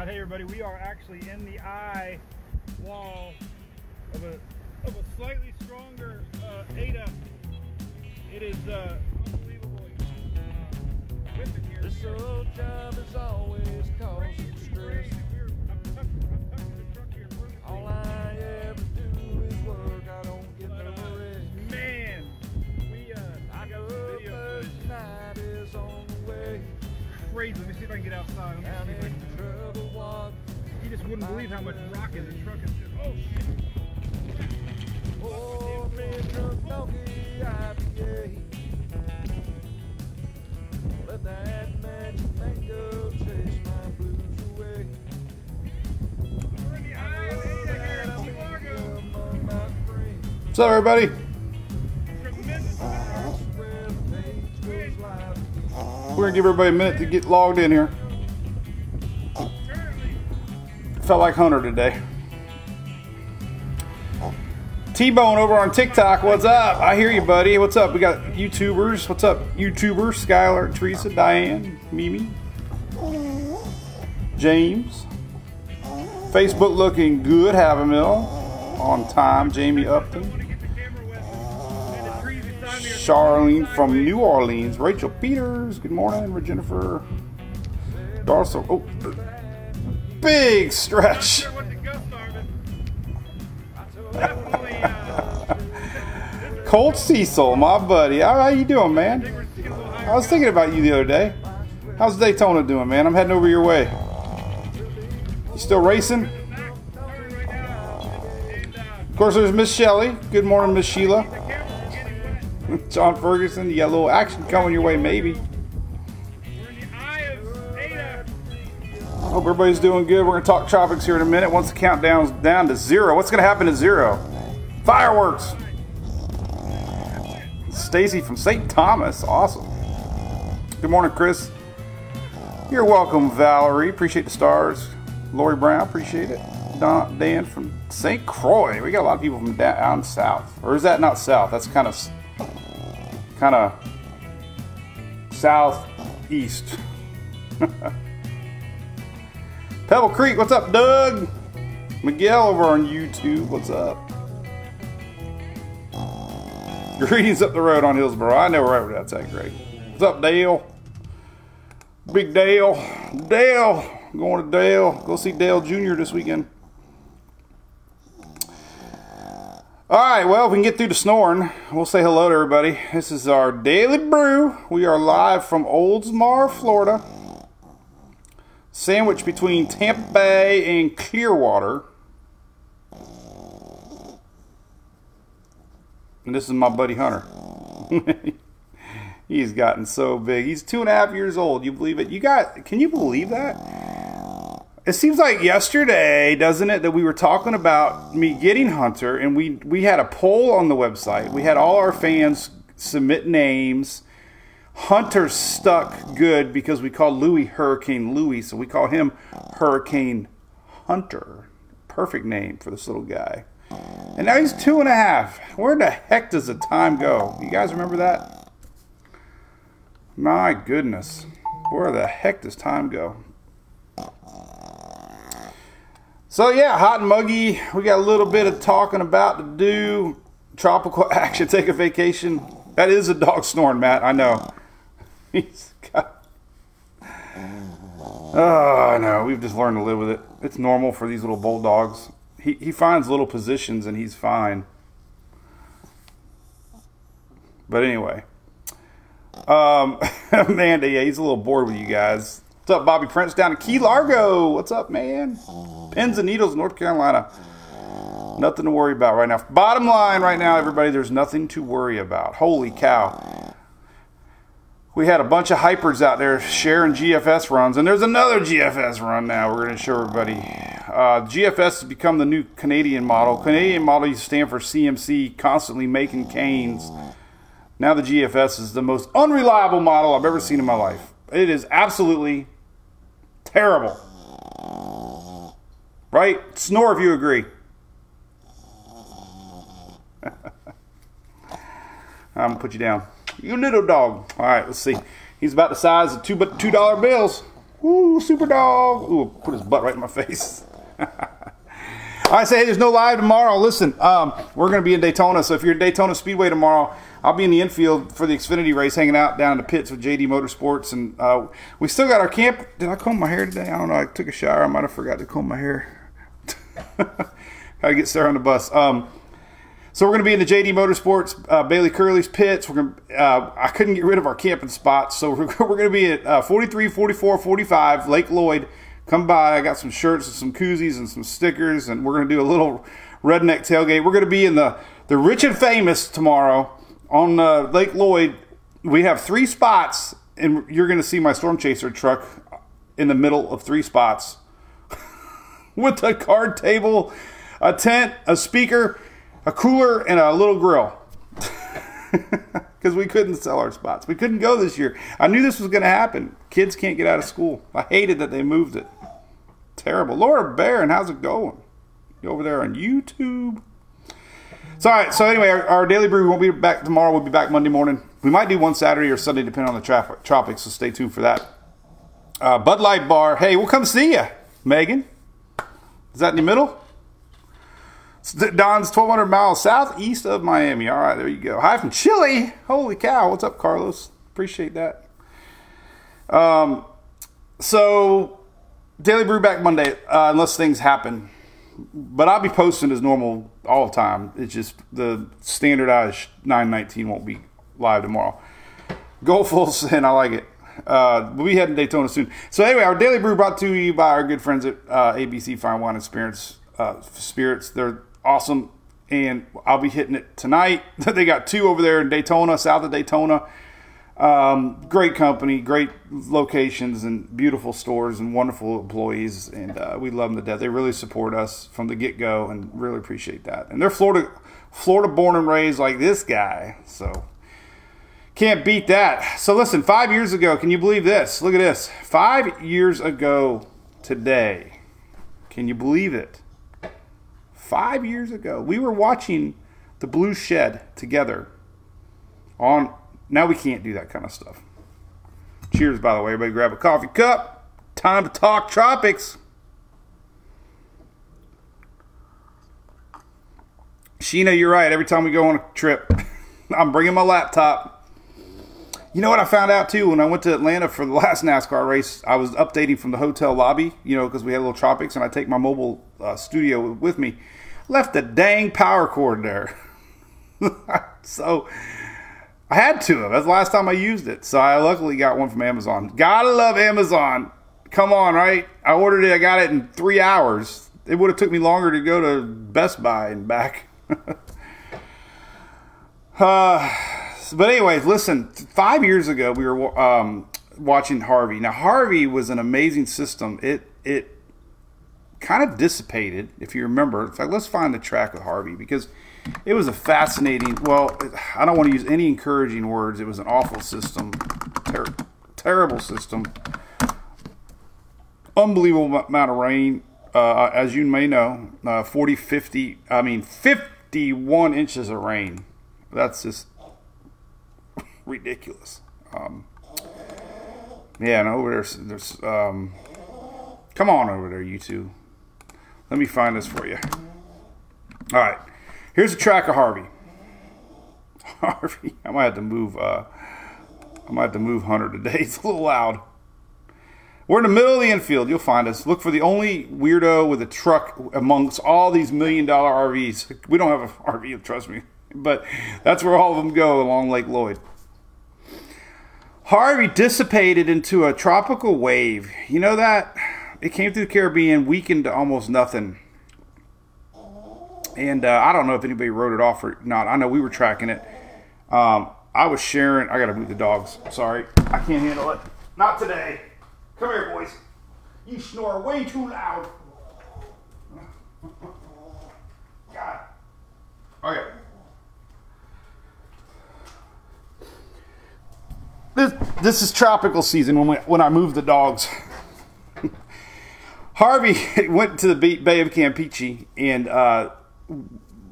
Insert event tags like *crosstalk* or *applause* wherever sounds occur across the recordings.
Uh, hey everybody, we are actually in the eye wall of a of a slightly stronger uh, Ada. It is uh, unbelievable. Uh, whipping here. This old job is always causing stress. We're, I'm tucking, I'm tucking the truck here. All I Crazy. Let me see if I can get outside. Let me Down see if I can- trouble one. You just wouldn't believe how much rock in the truck is. Oh shit. Oh, man, drunk donkey IPA. Let that magic mango chase my blues away. We're in the We're gonna give everybody a minute to get logged in here. Felt like Hunter today. T-Bone over on TikTok, what's up? I hear you, buddy. What's up? We got YouTubers. What's up, YouTubers? Skylar, Teresa, Diane, Mimi, James. Facebook looking good. Havamill on time. Jamie Upton. Charlene from New Orleans. Rachel Peters. Good morning. Jennifer. Darcel. Oh, big stretch. Sure what the gusts are, but definitely, Colt Cecil, my buddy. How, how you doing, man? were getting a little I was thinking about you the other day. How's Daytona doing, man? I'm heading over your way. You still racing? Back, starting right now. And, Of course, there's Miss Shelley. Good morning, Miss Sheila. *laughs* John Ferguson, you got a little action coming your way, maybe. Hope everybody's doing good. We're going to talk tropics here in a minute. Once the countdown's down to zero, what's going to happen to zero? Fireworks. Stacy from St. Thomas. Awesome. Good morning, Chris. You're welcome, Valerie. Appreciate the stars. Lori Brown, appreciate it. Don, Dan from St. Croix. We got a lot of people from down south. Or is that not south? That's kind of, kind of southeast. *laughs* Pebble Creek, what's up, Doug? Miguel over on YouTube, what's up? Greetings up the road on Hillsboro. I know right where that's at, Greg. What's up, Dale? Big Dale. Dale. Going to Dale. Go see Dale Jr. this weekend. All right, well, if we can get through the snoring, we'll say hello to everybody. This is our daily brew. We are live from Oldsmar, Florida sandwiched between Tampa Bay and Clearwater. And this is my buddy Hunter. *laughs* He's gotten so big. He's two and a half years old. You believe it? You got? Can you believe that? It seems like yesterday, doesn't it, that we were talking about me getting Hunter, and we we had a poll on the website. We had all our fans submit names. Hunter stuck good because we called Louis Hurricane Louis, so we call him Hurricane Hunter. Perfect name for this little guy. And now he's two and a half. Where the heck does the time go? You guys remember that? My goodness. Where the heck does time go? So yeah, hot and muggy. We got a little bit of talking about to do. Tropical *laughs* action, take a vacation. That is a dog snoring, Matt. I know. *laughs* He's got. Oh no, we've just learned to live with it. It's normal for these little bulldogs. He he finds little positions and he's fine. But anyway, um, *laughs* Amanda, yeah, he's a little bored with you guys. What's up, Bobby Prince down in Key Largo? What's up, man? Pins and needles, North Carolina. Nothing to worry about right now. Bottom line right now, everybody, there's nothing to worry about. Holy cow. We had a bunch of hypers out there sharing GFS runs, and there's another GFS run now. We're going to show everybody. Uh, GFS has become the new Canadian model. Canadian model used to stand for CMC, constantly making canes. Now the GFS is the most unreliable model I've ever seen in my life. It is absolutely terrible. Right? Snore if you agree. *laughs* I'm gonna put you down. You little dog. All right, let's see. He's about the size of two but two dollar bills. Ooh, super dog. Ooh, put his butt right in my face. *laughs* I say, hey, there's no live tomorrow. Listen, um, we're to be in Daytona. So if you're at Daytona Speedway tomorrow, I'll be in the infield for the Xfinity race, hanging out down in the pits with JD Motorsports. And uh, we still got our camp. Did I comb my hair today? I don't know. I took a shower. I might have forgot to comb my hair. *laughs* Gotta get Sarah on the bus. Um, so we're going to be in the JD Motorsports, uh, Bayley Currey's pits. We're going to, uh, I couldn't get rid of our camping spots, so *laughs* we're, we're going to be at uh, 43, 44, 45, Lake Lloyd. Come by. I got some shirts and some koozies and some stickers, and we're going to do a little redneck tailgate. We're going to be in the, the Rich and Famous tomorrow on uh, Lake Lloyd. We have three spots, and you're going to see my Storm Chaser truck in the middle of three spots *laughs* with a card table, a tent, a speaker, a cooler, and a little grill. *laughs* Because we couldn't sell our spots. We couldn't go this year. I knew this was going to happen. Kids can't get out of school. I hated that they moved it. Terrible. Laura Barron, how's it going? You over there on YouTube? So, all right. So, anyway, our, our daily brew won't be back tomorrow. We'll be back Monday morning. We might do one Saturday or Sunday, depending on the traffic, tropics. So, stay tuned for that. Uh, Bud Light Bar. Hey, we'll come see you, Megan. Is that in the middle? Don's 1,200 miles southeast of Miami. All right, there you go. Hi from Chile. Holy cow. What's up, Carlos? Appreciate that. Um, so, Daily Brew back Monday, uh, unless things happen. But I'll be posting as normal all the time. It's just the standardized 919 won't be live tomorrow. Go full *laughs* and I like it. Uh, we'll be heading to Daytona soon. So anyway, our daily brew brought to you by our good friends at uh, ABC Fine Wine and Spirits. Uh, spirits, they're awesome, and I'll be hitting it tonight. *laughs* they got two over there in Daytona, south of Daytona. Um, great company, great locations, and beautiful stores, and wonderful employees, and uh, we love them to death. They really support us from the get go, and really appreciate that. And they're Florida, Florida born and raised like this guy, so can't beat that. So listen, five years ago, can you believe this? Look at this. Five years ago today, can you believe it? Five years ago, we were watching the Blue Shed together. On now, we can't do that kind of stuff. Cheers, by the way. Everybody, grab a coffee cup. Time to talk tropics. Sheena, you're right. Every time we go on a trip, *laughs* I'm bringing my laptop. You know what I found out too when I went to Atlanta for the last NASCAR race? I was updating from the hotel lobby, you know, because we had a little tropics, and I take my mobile uh, studio with me. Left the dang power cord there, *laughs* so I had two of them. That's the last time I used it. So I luckily got one from Amazon. Gotta love Amazon. Come on, right? I ordered it. I got it in three hours. It would have took me longer to go to Best Buy and back. *laughs* uh, but anyways, listen. Five years ago, we were um, watching Harvey. Now Harvey was an amazing system. It it kind of dissipated, if you remember. In fact, let's find the track of Harvey because it was a fascinating. Well, I don't want to use any encouraging words. It was an awful system, ter- terrible system, unbelievable amount of rain. Uh, as you may know, uh, 40, 50, I mean, 51 inches of rain. That's just ridiculous. Um, yeah, and over there's there's um, come on over there, you two. Let me find this for you. All right, here's a track of Harvey. Harvey, *laughs* I might have to move. Uh, I might have to move Hunter today. *laughs* It's a little loud. We're in the middle of the infield. You'll find us. Look for the only weirdo with a truck amongst all these million dollar RVs. We don't have an *laughs* RV, trust me, but that's where all of them go along Lake Lloyd. Harvey dissipated into a tropical wave. You know that? It came through the Caribbean, weakened to almost nothing. And uh, I don't know if anybody wrote it off or not. I know we were tracking it. Um, I was sharing. I got to move the dogs. Sorry. I can't handle it. Not today. Come here, boys. You snore way too loud. *laughs* God. Okay. This, this is tropical season when, we, when I move the dogs. *laughs* Harvey *laughs* went to the Bay of Campeche and uh,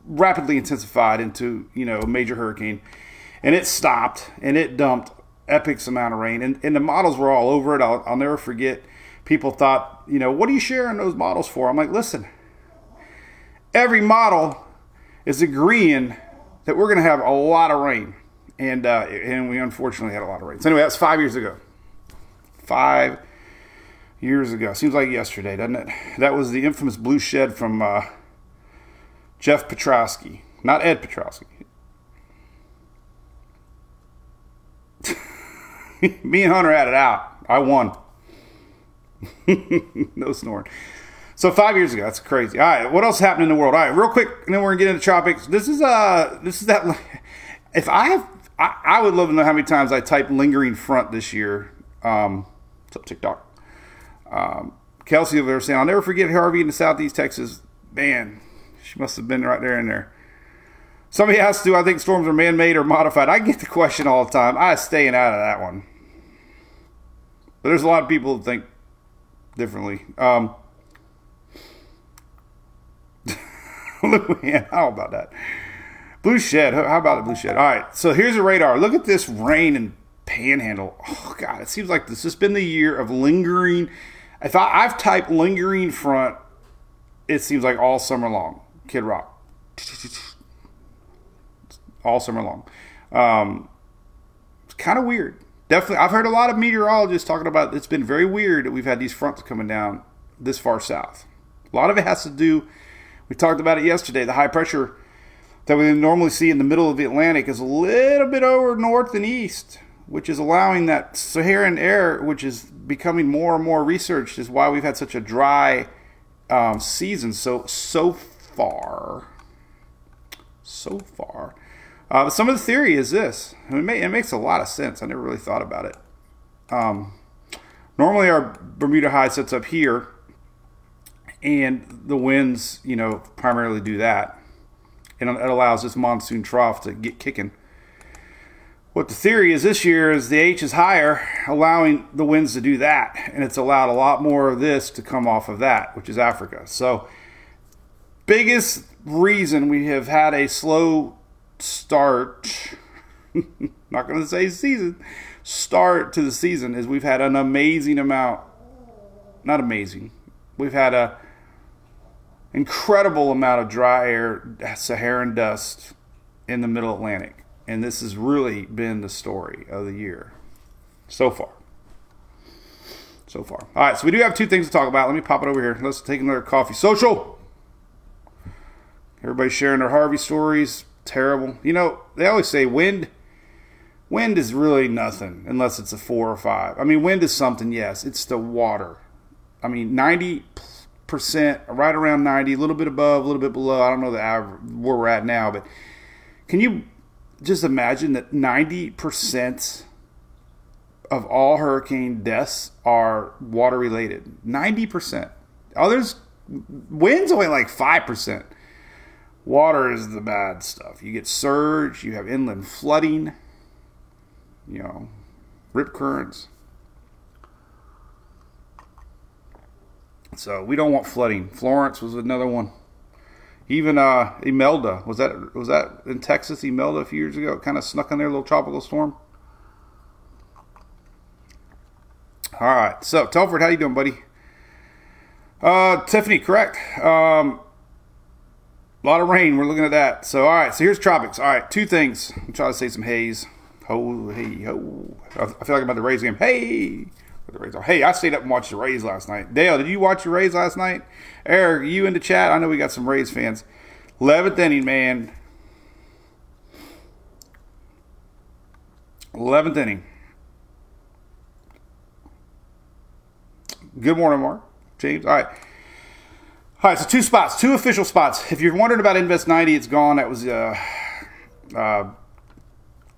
rapidly intensified into you know a major hurricane, and it stopped and it dumped epic amount of rain, and, and the models were all over it. I'll, I'll never forget. people thought, you know, what are you sharing those models for? I'm like, listen, every model is agreeing that we're going to have a lot of rain, and uh, and we unfortunately had a lot of rain. So anyway, that's five years ago. Five years ago. Seems like yesterday, doesn't it? That was the infamous blue shed from uh, Jeff Piotrowski, not Ed Piotrowski. *laughs* Me and Hunter had it out. I won. *laughs* no snoring. So five years ago, that's crazy. All right, what else happened in the world? All right, real quick, and then we're gonna get into tropics. This is uh, this is that. *laughs* If I have, I, I would love to know how many times I typed lingering front this year. Um, it's up, TikTok? Um, Kelsey over there saying, "I'll never forget Harvey in the Southeast Texas." Man, she must have been right there in there. Somebody asked, "Do I think storms are man-made or modified?" I get the question all the time. I'm staying out of that one. But there's a lot of people that think differently. Um, *laughs* Man, how about that? Blue shed. How about the blue shed? All right. So here's a radar. Look at this rain and panhandle. Oh God, it seems like this has been the year of lingering. If I, I've typed lingering front, it seems like all summer long. Kid Rock. All summer long. Um, it's kind of weird. Definitely, I've heard a lot of meteorologists talking about it's been very weird that we've had these fronts coming down this far south. A lot of it has to do we talked about it yesterday. The high pressure that we normally see in the middle of the Atlantic is a little bit over north and east, which is allowing that Saharan air, which is becoming more and more researched, is why we've had such a dry um, season so so far. So far. Uh, some of the theory is this. It, may, it, makes a lot of sense. I never really thought about it. Um, normally, our Bermuda high sits up here and the winds, you know, primarily do that, and it allows this monsoon trough to get kicking. What the theory is this year is the H is higher, allowing the winds to do that, and it's allowed a lot more of this to come off of that, which is Africa. So, biggest reason we have had a slow start, *laughs* not going to say season, start to the season is we've had an amazing amount, not amazing, we've had a incredible amount of dry air, Saharan dust in the middle Atlantic. And this has really been the story of the year so far. So far. All right, so we do have two things to talk about. Let me pop it over here. Let's take another coffee. Social. Everybody sharing their Harvey stories. Terrible. You know, they always say wind. Wind is really nothing unless it's a four or five. I mean, wind is something, yes. It's the water. I mean, 90 percent, right around 90, a little bit above, a little bit below. I don't know the average, where we're at now, but can you just imagine that 90 percent of all hurricane deaths are water related? 90 percent. Oh, Others, winds only like five percent. Water is the bad stuff. You get surge, you have inland flooding, you know, rip currents. So we don't want flooding. Florence was another one. Even uh, Imelda was that was that in Texas? Imelda a few years ago, kind of snuck in there, little tropical storm. All right, so Telford, how you doing, buddy? Uh, Tiffany, correct. Um, a lot of rain. We're looking at that. So all right, so here's tropics. All right, two things. I'm trying to say some haze. Ho, hey, ho. I feel like I'm about the Rays game. Hey the Rays. Hey, I stayed up and watched the Rays last night. Dale, did you watch the Rays last night? Eric, you in the chat? I know we got some Rays fans. 11th inning, man. 11th inning. Good morning, Mark. James. All right. All right, so two spots, two official spots. If you're wondering about Invest 90, it's gone. That was uh, uh,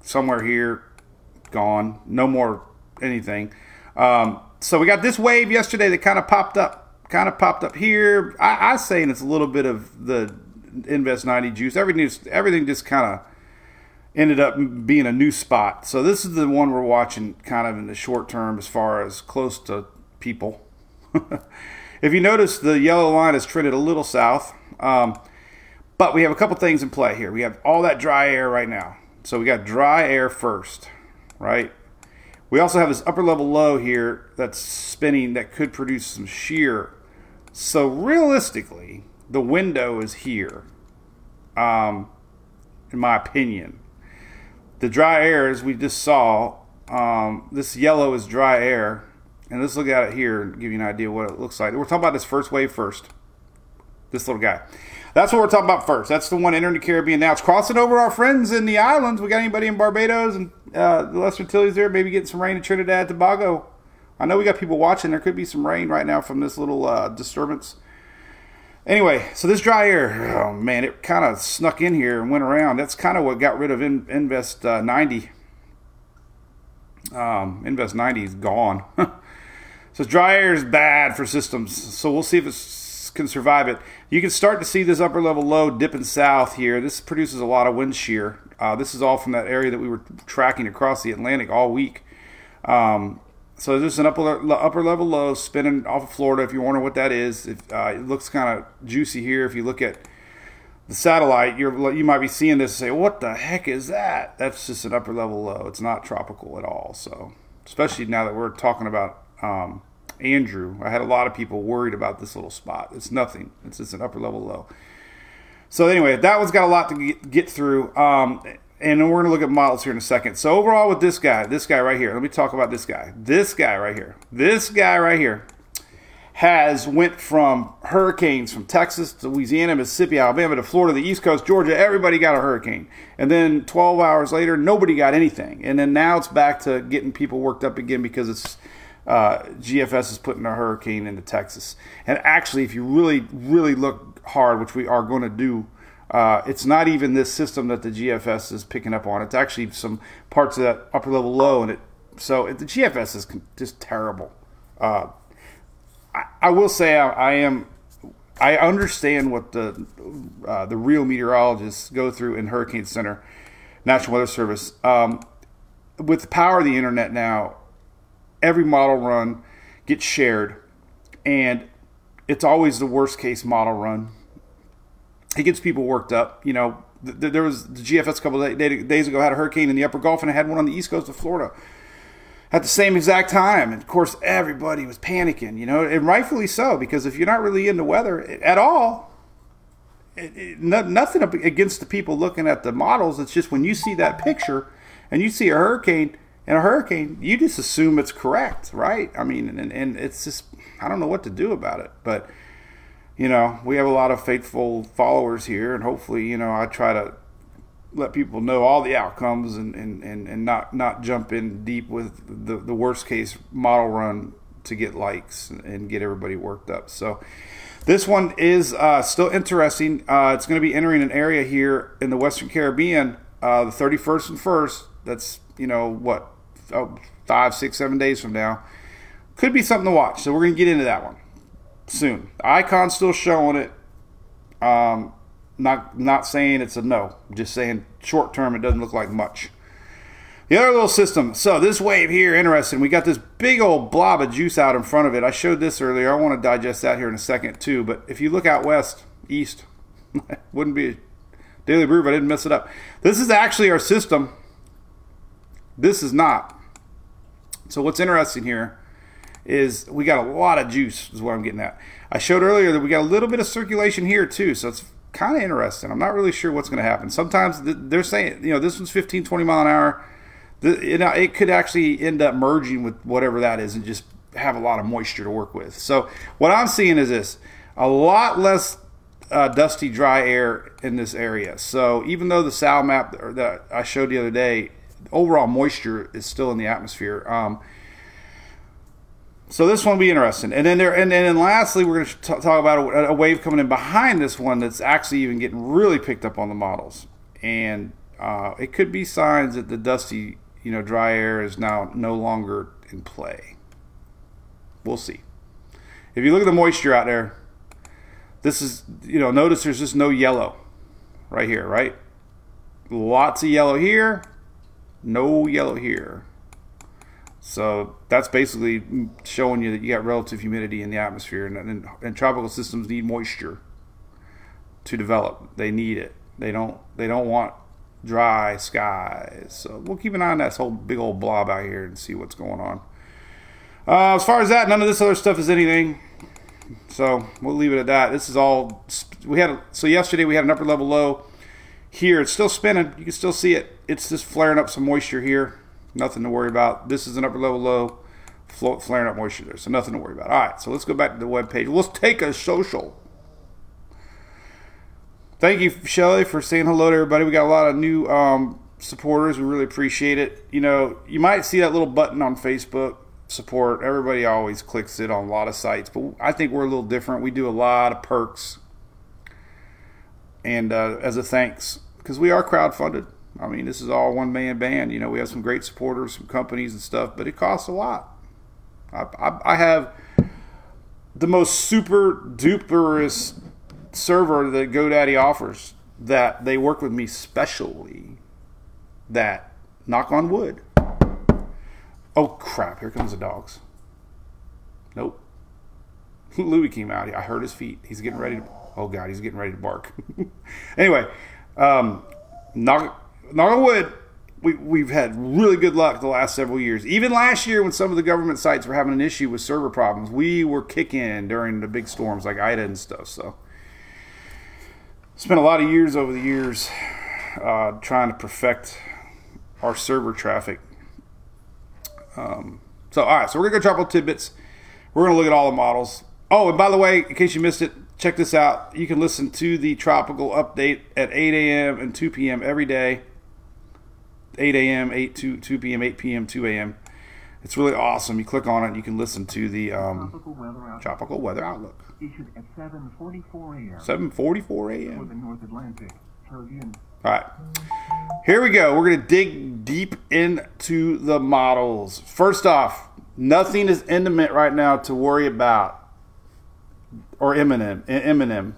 somewhere here, gone. No more anything. Um, so we got this wave yesterday that kind of popped up, kind of popped up here. I, I saying it's a little bit of the Invest 90 juice. Everything, just, everything just kind of ended up being a new spot. So this is the one we're watching kind of in the short term as far as close to people. *laughs* if you notice, the yellow line has trended a little south. Um, but we have a couple things in play here. We have all that dry air right now. So we got dry air first, right? We also have this upper level low here that's spinning that could produce some shear. So realistically, the window is here, um, in my opinion. The dry air, as we just saw, um, this yellow is dry air. And let's look at it here and give you an idea what it looks like. We're talking about this first wave first. This little guy. That's what we're talking about first. That's the one entering the Caribbean now. It's crossing over our friends in the islands. We got anybody in Barbados and uh, the Lesser Antilles there? Maybe getting some rain in Trinidad, Tobago. I know we got people watching. There could be some rain right now from this little uh, disturbance. Anyway, so this dry air, oh man, it kind of snuck in here and went around. That's kind of what got rid of in, Invest uh, 90. Um, Invest 90 is gone. *laughs* so dry air is bad for systems. So we'll see if it can survive it. You can start to see this upper level low dipping south here. This produces a lot of wind shear. Uh, this is all from that area that we were tracking across the Atlantic all week. Um, so there's an upper upper level low spinning off of Florida. If you wonder what that is, if, uh, it looks kind of juicy here. If you look at the satellite, you're you might be seeing this and say, "What the heck is that?" That's just an upper level low. It's not tropical at all. So, especially now that we're talking about um, Andrew, I had a lot of people worried about this little spot. It's nothing. It's just an upper level low. So anyway, that one's got a lot to get, through. Um, and we're going to look at models here in a second. So overall with this guy, this guy right here, let me talk about this guy. This guy right here, this guy right here has went from hurricanes from Texas to Louisiana, Mississippi, Alabama to Florida, the East Coast, Georgia. Everybody got a hurricane, and then 12 hours later, nobody got anything. And then now it's back to getting people worked up again because it's uh, GFS is putting a hurricane into Texas. And actually, if you really, really look hard, which we are going to do uh, it's not even this system that the GFS is picking up on. It's actually some parts of that upper level low, and it so the GFS is just terrible. Uh, I, I, will say I, I, am. I understand what the uh, the real meteorologists go through in Hurricane Center, National Weather Service. Um, with the power of the internet now, every model run gets shared, and it's always the worst case model run It gets people worked up. You know, th- there was the GFS a couple days ago had a hurricane in the upper Gulf and it had one on the east coast of Florida at the same exact time. And of course, everybody was panicking, you know, and rightfully so, because if you're not really into weather at all, it, it, no, nothing against the people looking at the models. It's just when you see that picture and you see a hurricane and a hurricane, you just assume it's correct, right? I mean, and, and it's just, I don't know what to do about it. But you know, we have a lot of faithful followers here, and hopefully, you know, I try to let people know all the outcomes and, and, and, and not, not jump in deep with the, the worst case model run to get likes and get everybody worked up. So this one is uh, still interesting. Uh, it's going to be entering an area here in the Western Caribbean, uh, the 31st and 1st. That's, you know, what, oh, five, six, seven days from now. Could be something to watch. So we're going to get into that one soon. Icon's still showing it. Um, not not saying it's a no. Just saying short term it doesn't look like much. The other little system. So this wave here, interesting. We got this big old blob of juice out in front of it. I showed this earlier. I want to digest that here in a second too. But if you look out west, east, *laughs* wouldn't be a daily brew if I didn't mess it up. This is actually our system. This is not. So what's interesting here is we got a lot of juice is what I'm getting at. I showed earlier that we got a little bit of circulation here too, so it's kind of interesting. I'm not really sure what's going to happen. Sometimes they're saying, you know, this one's 15, 20 mile an hour. it could actually end up merging with whatever that is and just have a lot of moisture to work with. So what I'm seeing is this: a lot less uh, dusty, dry air in this area. So even though the SAL map that I showed the other day, overall moisture is still in the atmosphere. Um, so this one will be interesting. And then there, and, and then lastly, we're going to talk about a, a, wave coming in behind this one that's actually even getting really picked up on the models, and uh, it could be signs that the dusty, you know, dry air is now no longer in play. We'll see. If you look at the moisture out there, this is, you know, notice there's just no yellow right here, right? Lots of yellow here, no yellow here. So that's basically showing you that you got relative humidity in the atmosphere, and, and, and, tropical systems need moisture to develop. They need it. They don't. They don't want dry skies. So we'll keep an eye on that whole big old blob out here and see what's going on. Uh, as far as that, none of this other stuff is anything. So we'll leave it at that. This is all we had. So yesterday we had an upper level low. Here it's still spinning. You can still see it. It's just flaring up some moisture here. Nothing to worry about. This is an upper level low, flaring up moisture there. So nothing to worry about. All right. So let's go back to the web page. Let's take a social. Thank you, Shelly, for saying hello to everybody. We got a lot of new um, supporters. We really appreciate it. You know, you might see that little button on Facebook support. Everybody always clicks it on a lot of sites, but I think we're a little different. We do a lot of perks, and uh, as a thanks, because we are crowdfunded. I mean, this is all one man band. You know, we have some great supporters, some companies and stuff, but it costs a lot. I, I, I have the most super duperest server that GoDaddy offers that they work with me specially. That knock on wood Oh crap! Here comes the dogs. Nope. *laughs* Louis came out. I heard his feet. He's getting ready to. Oh god, he's getting ready to bark. *laughs* anyway, um, knock wood. We, we've had really good luck the last several years. Even last year, when some of the government sites were having an issue with server problems, we were kicking during the big storms like Ida and stuff. So, spent a lot of years over the years uh, trying to perfect our server traffic um, so, all right, so we're to go tropical tidbits. We're to look at all the models. Oh, and by the way, in case you missed it, check this out. You can listen to the tropical update at 8 a.m. and 2 p.m. every day. 8 a.m., 8 2, 2 p.m., 8 p.m., 2 a.m. It's really awesome. You click on it, and you can listen to the um, tropical, weather tropical weather outlook. Issued at 7:44 a.m. 7:44 a.m. For the North Atlantic, Caribbean. All right. Here we go. We're going to dig deep into the models. First off, nothing is imminent right now to worry about. Or Eminem. Eminem.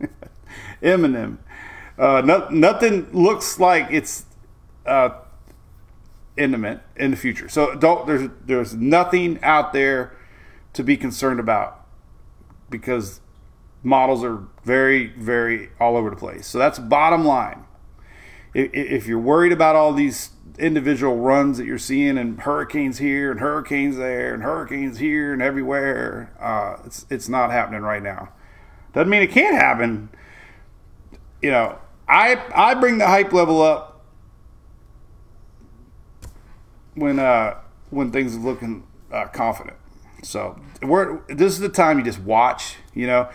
*laughs* Eminem. Uh, no, nothing looks like it's uh, imminent in the future. So don't there's there's nothing out there to be concerned about because models are very very all over the place. So that's bottom line if you're worried about all these individual runs that you're seeing and hurricanes here and hurricanes there and hurricanes here and everywhere, uh, it's it's not happening right now. Doesn't mean it can't happen. You know, I I bring the hype level up when uh when things are looking uh, confident. So we're this is the time you just watch. You know,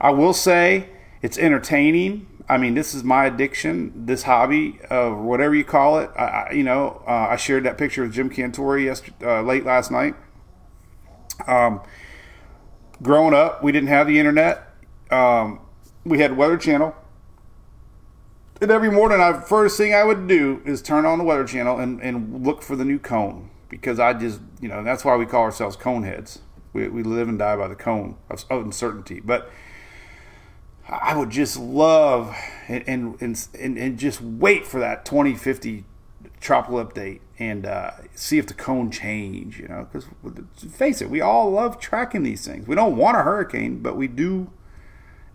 I will say it's entertaining I mean, this is my addiction, this hobby, of whatever you call it. I, I you know, uh, I shared that picture with Jim Cantore yesterday, uh, late last night. Um, growing up, we didn't have the internet. Um, we had Weather Channel. And every morning, I first thing I would do is turn on the Weather Channel and, and look for the new cone because I just, you know, that's why we call ourselves cone heads. We, we live and die by the cone of uncertainty. But I would just love and and and, and just wait for that 2050 tropical update and uh, see if the cone change. You know, because face it, we all love tracking these things. We don't want a hurricane, but we do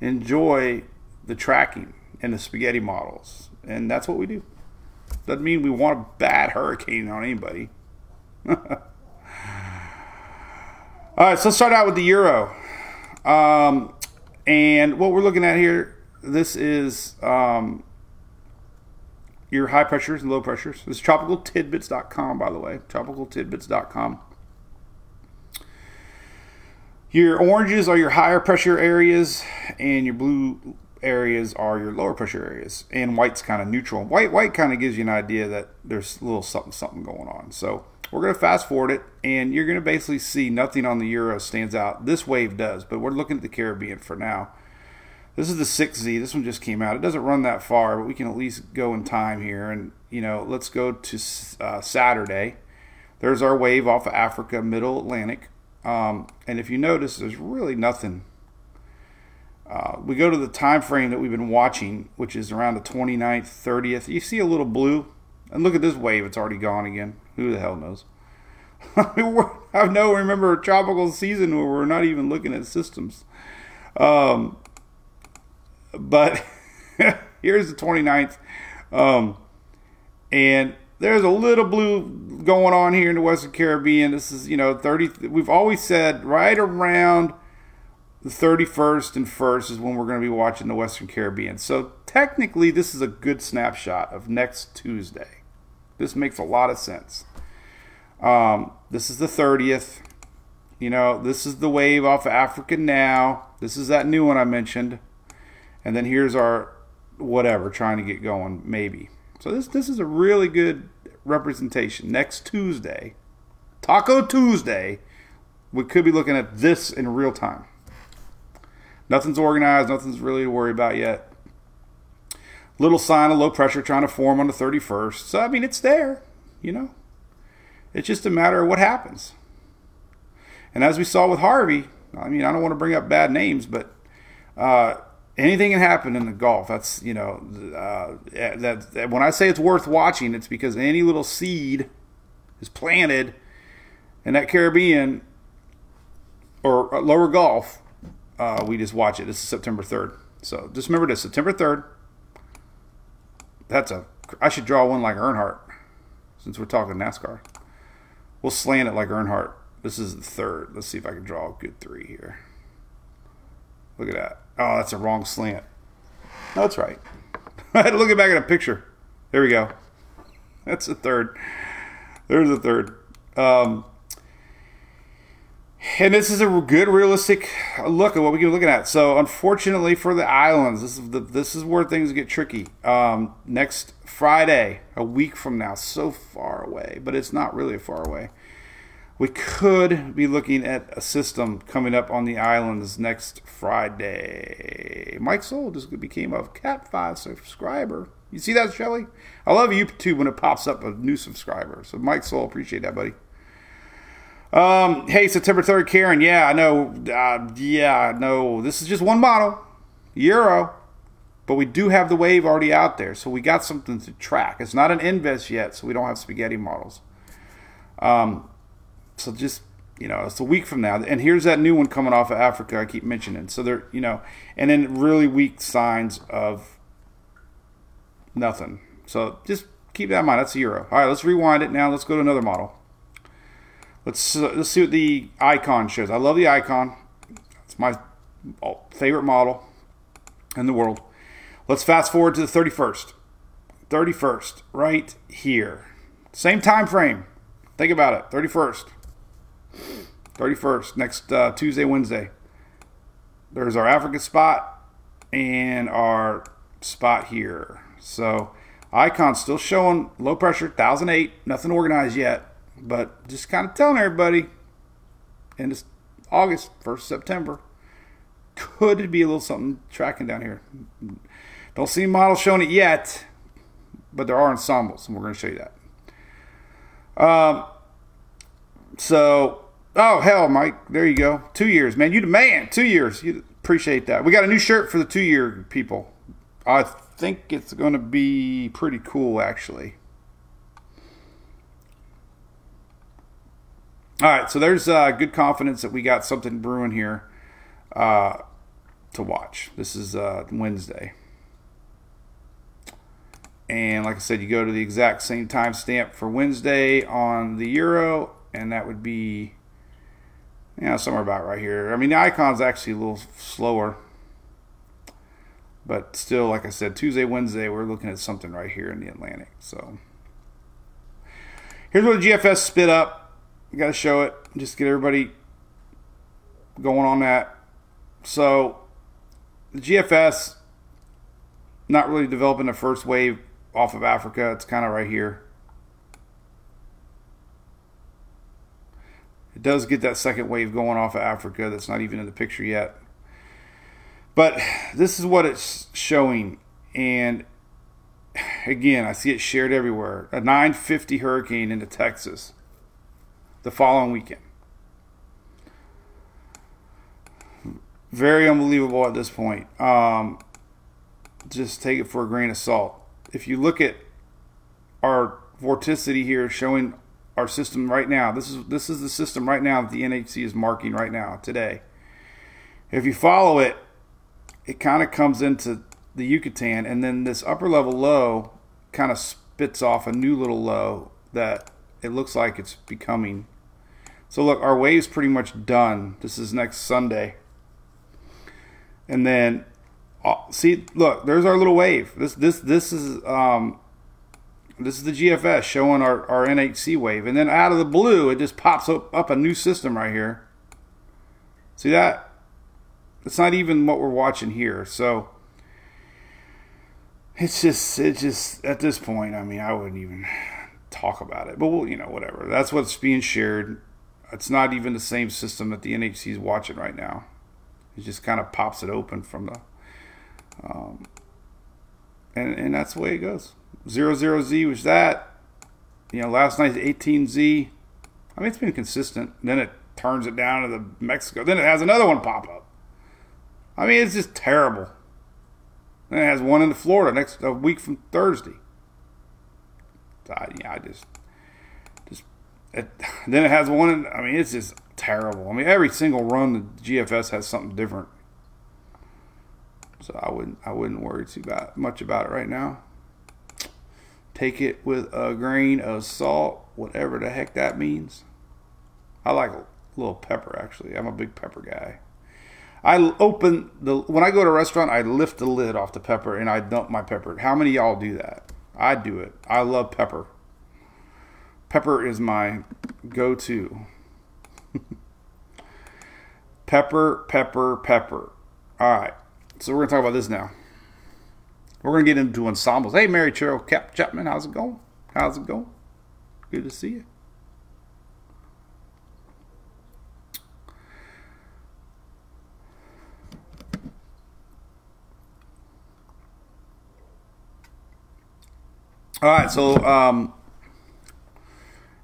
enjoy the tracking and the spaghetti models, and that's what we do. Doesn't mean we want a bad hurricane on anybody. *laughs* all right, so let's start out with the euro. Um, and what we're looking at here, this is um, your high pressures and low pressures. This is tropicaltidbits.com, by the way. Tropicaltidbits.com. Your oranges are your higher pressure areas, and your blue areas are your lower pressure areas. And white's kind of neutral. White, white kind of gives you an idea that there's a little something, something going on. So we're going to fast forward it, and you're going to basically see nothing on the euro stands out. This wave does, but we're looking at the Caribbean for now. This is the 6Z. This one just came out. It doesn't run that far, but we can at least go in time here. And, you know, let's go to uh, Saturday. There's our wave off of Africa, Middle Atlantic. Um, and if you notice, there's really nothing. Uh, we go to the time frame that we've been watching, which is around the 29th, 30th. You see a little blue. And look at this wave. It's already gone again. Who the hell knows? *laughs* I know remember a tropical season where we're not even looking at systems. Um, but *laughs* here's the 29th Um, and there's a little blue going on here in the Western Caribbean. This is, you know, 30. We've always said right around the 31st and 1st is when we're going to be watching the Western Caribbean. So technically, this is a good snapshot of next Tuesday. This makes a lot of sense. Um, this is the 30th. You know, this is the wave off of Africa now. This is that new one I mentioned. And then here's our whatever trying to get going, maybe. So this this is a really good representation. Next Tuesday, Taco Tuesday, we could be looking at this in real time. Nothing's organized, nothing's really to worry about yet. Little sign of low pressure trying to form on the 31st. So I mean it's there, you know. It's just a matter of what happens. And as we saw with Harvey, I mean, I don't want to bring up bad names, but uh, anything can happen in the Gulf. That's you know uh, that, that, when I say it's worth watching, it's because any little seed is planted in that Caribbean or uh, lower Gulf. Uh, we just watch it. This is September third. So just remember this: September third. That's a. I should draw one like Earnhardt, since we're talking NASCAR. We'll slant it like Earnhardt. This is the third. Let's see if I can draw a good three here. Look at that. Oh, that's a wrong slant. No, that's right. *laughs* I had to look it back at a picture. There we go. That's the third. There's the third. Um, and this is a good, realistic look at what we can be looking at. So, unfortunately for the islands, this is the, this is where things get tricky. Um, next Friday, a week from now, so far away, but it's not really far away we could be looking at a system coming up on the islands next Friday. Mike Soul just became a Cat 5 subscriber. You see that, Shelly? I love YouTube when it pops up a new subscriber. So, Mike Soul, appreciate that, buddy. Um, hey, September 3rd, Karen. Yeah, I know. Uh, yeah, no. This is just one model, Euro. But we do have the wave already out there. So we got something to track. It's not an invest yet, so we don't have spaghetti models. Um, so just you know, it's a week from now, and here's that new one coming off of Africa. I keep mentioning. So they're you know, and then really weak signs of nothing. So just keep that in mind. That's a euro. All right, let's rewind it now. Let's go to another model. Let's uh, let's see what the icon shows. I love the icon. It's my favorite model in the world. Let's fast forward to the 31st. 31st, right here. Same time frame. Think about it. 31st. 31st, next uh, Tuesday, Wednesday. There's our African spot and our spot here. So icon still showing low pressure, 1008, nothing organized yet, but just kind of telling everybody in this August, 1st September, could be a little something tracking down here. Don't see models showing it yet, but there are ensembles, and we're going to show you that. Um, so Oh hell, Mike! There you go. Two years, man. You the man. Two years. You appreciate that. We got a new shirt for the two year people. I think it's going to be pretty cool, actually. All right, so there's uh, good confidence that we got something brewing here uh, to watch. This is uh, Wednesday. And like I said, you go to the exact same timestamp for Wednesday on the Euro, and that would be yeah, somewhere about right here. I mean, the icon's actually a little slower. But still, like I said, Tuesday, Wednesday, we're looking at something right here in the Atlantic. So here's what the GFS spit up. You got to show it. Just get everybody going on that. So the GFS not really developing the first wave off of Africa. It's kind of right here. It does get that second wave going off of Africa that's not even in the picture yet. But this is what it's showing. And again, I see it shared everywhere. A 950 hurricane into Texas the following weekend. Very unbelievable at this point. Um, just take it for a grain of salt. If you look at our vorticity here showing our system right now. This is this is the system right now that the NHC is marking right now today. If you follow it, it kind of comes into the Yucatan, and then this upper level low kind of spits off a new little low that it looks like it's becoming. So look, our wave's pretty much done. This is next Sunday. And then uh, see, look, there's our little wave. This this this is um this is the GFS showing our, our NHC wave. And then out of the blue, it just pops up, up a new system right here. See that? It's not even what we're watching here. So it's just, it's just, at this point, I mean, I wouldn't even talk about it. But, we'll, you know, whatever. That's what's being shared. It's not even the same system that the NHC is watching right now. It just kind of pops it open from the, um, and, and that's the way it goes. Zero zero Z was that. You know, last night's 18Z. I mean, it's been consistent. Then it turns it down to the Mexico. Then it has another one pop up. I mean, it's just terrible. Then it has one in Florida next a week from Thursday. So yeah, I just. It, then it has one. I mean, it's just terrible. I mean, every single run the GFS has something different. So I wouldn't, I wouldn't worry too about, much about it right now. Take it with a grain of salt, whatever the heck that means. I like a little pepper actually. I'm a big pepper guy. I open the when I go to a restaurant, I lift the lid off the pepper and I dump my pepper. How many y'all do that? I do it. I love pepper. Pepper is my go-to. *laughs* pepper, pepper, pepper. All right. So we're going to talk about this now. We're going to get into ensembles. Hey, Mary Cheryl Cap Chapman, how's it going? How's it going? Good to see you. All right, so um,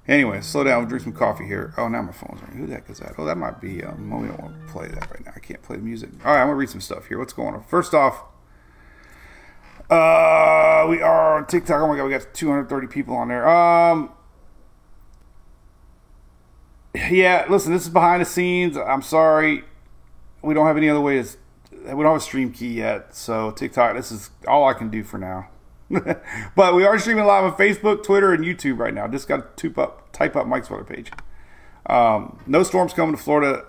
anyway, slow down. We'll drink some coffee here. Oh, now my phone's ringing. Who the heck is that? Oh, that might be. Um, well, we don't want to play that right now. I can't play the music. All right, I'm gonna read some stuff here. What's going on? First off, uh, we are on TikTok. Oh my god, we got 230 people on there. Um, yeah, listen, this is behind the scenes. I'm sorry, we don't have any other way to. We don't have a stream key yet, so TikTok. This is all I can do for now. *laughs* but we are streaming live on Facebook, Twitter, and YouTube right now. Just got to type up, type up Mike's Weather page. Um, no storms coming to Florida.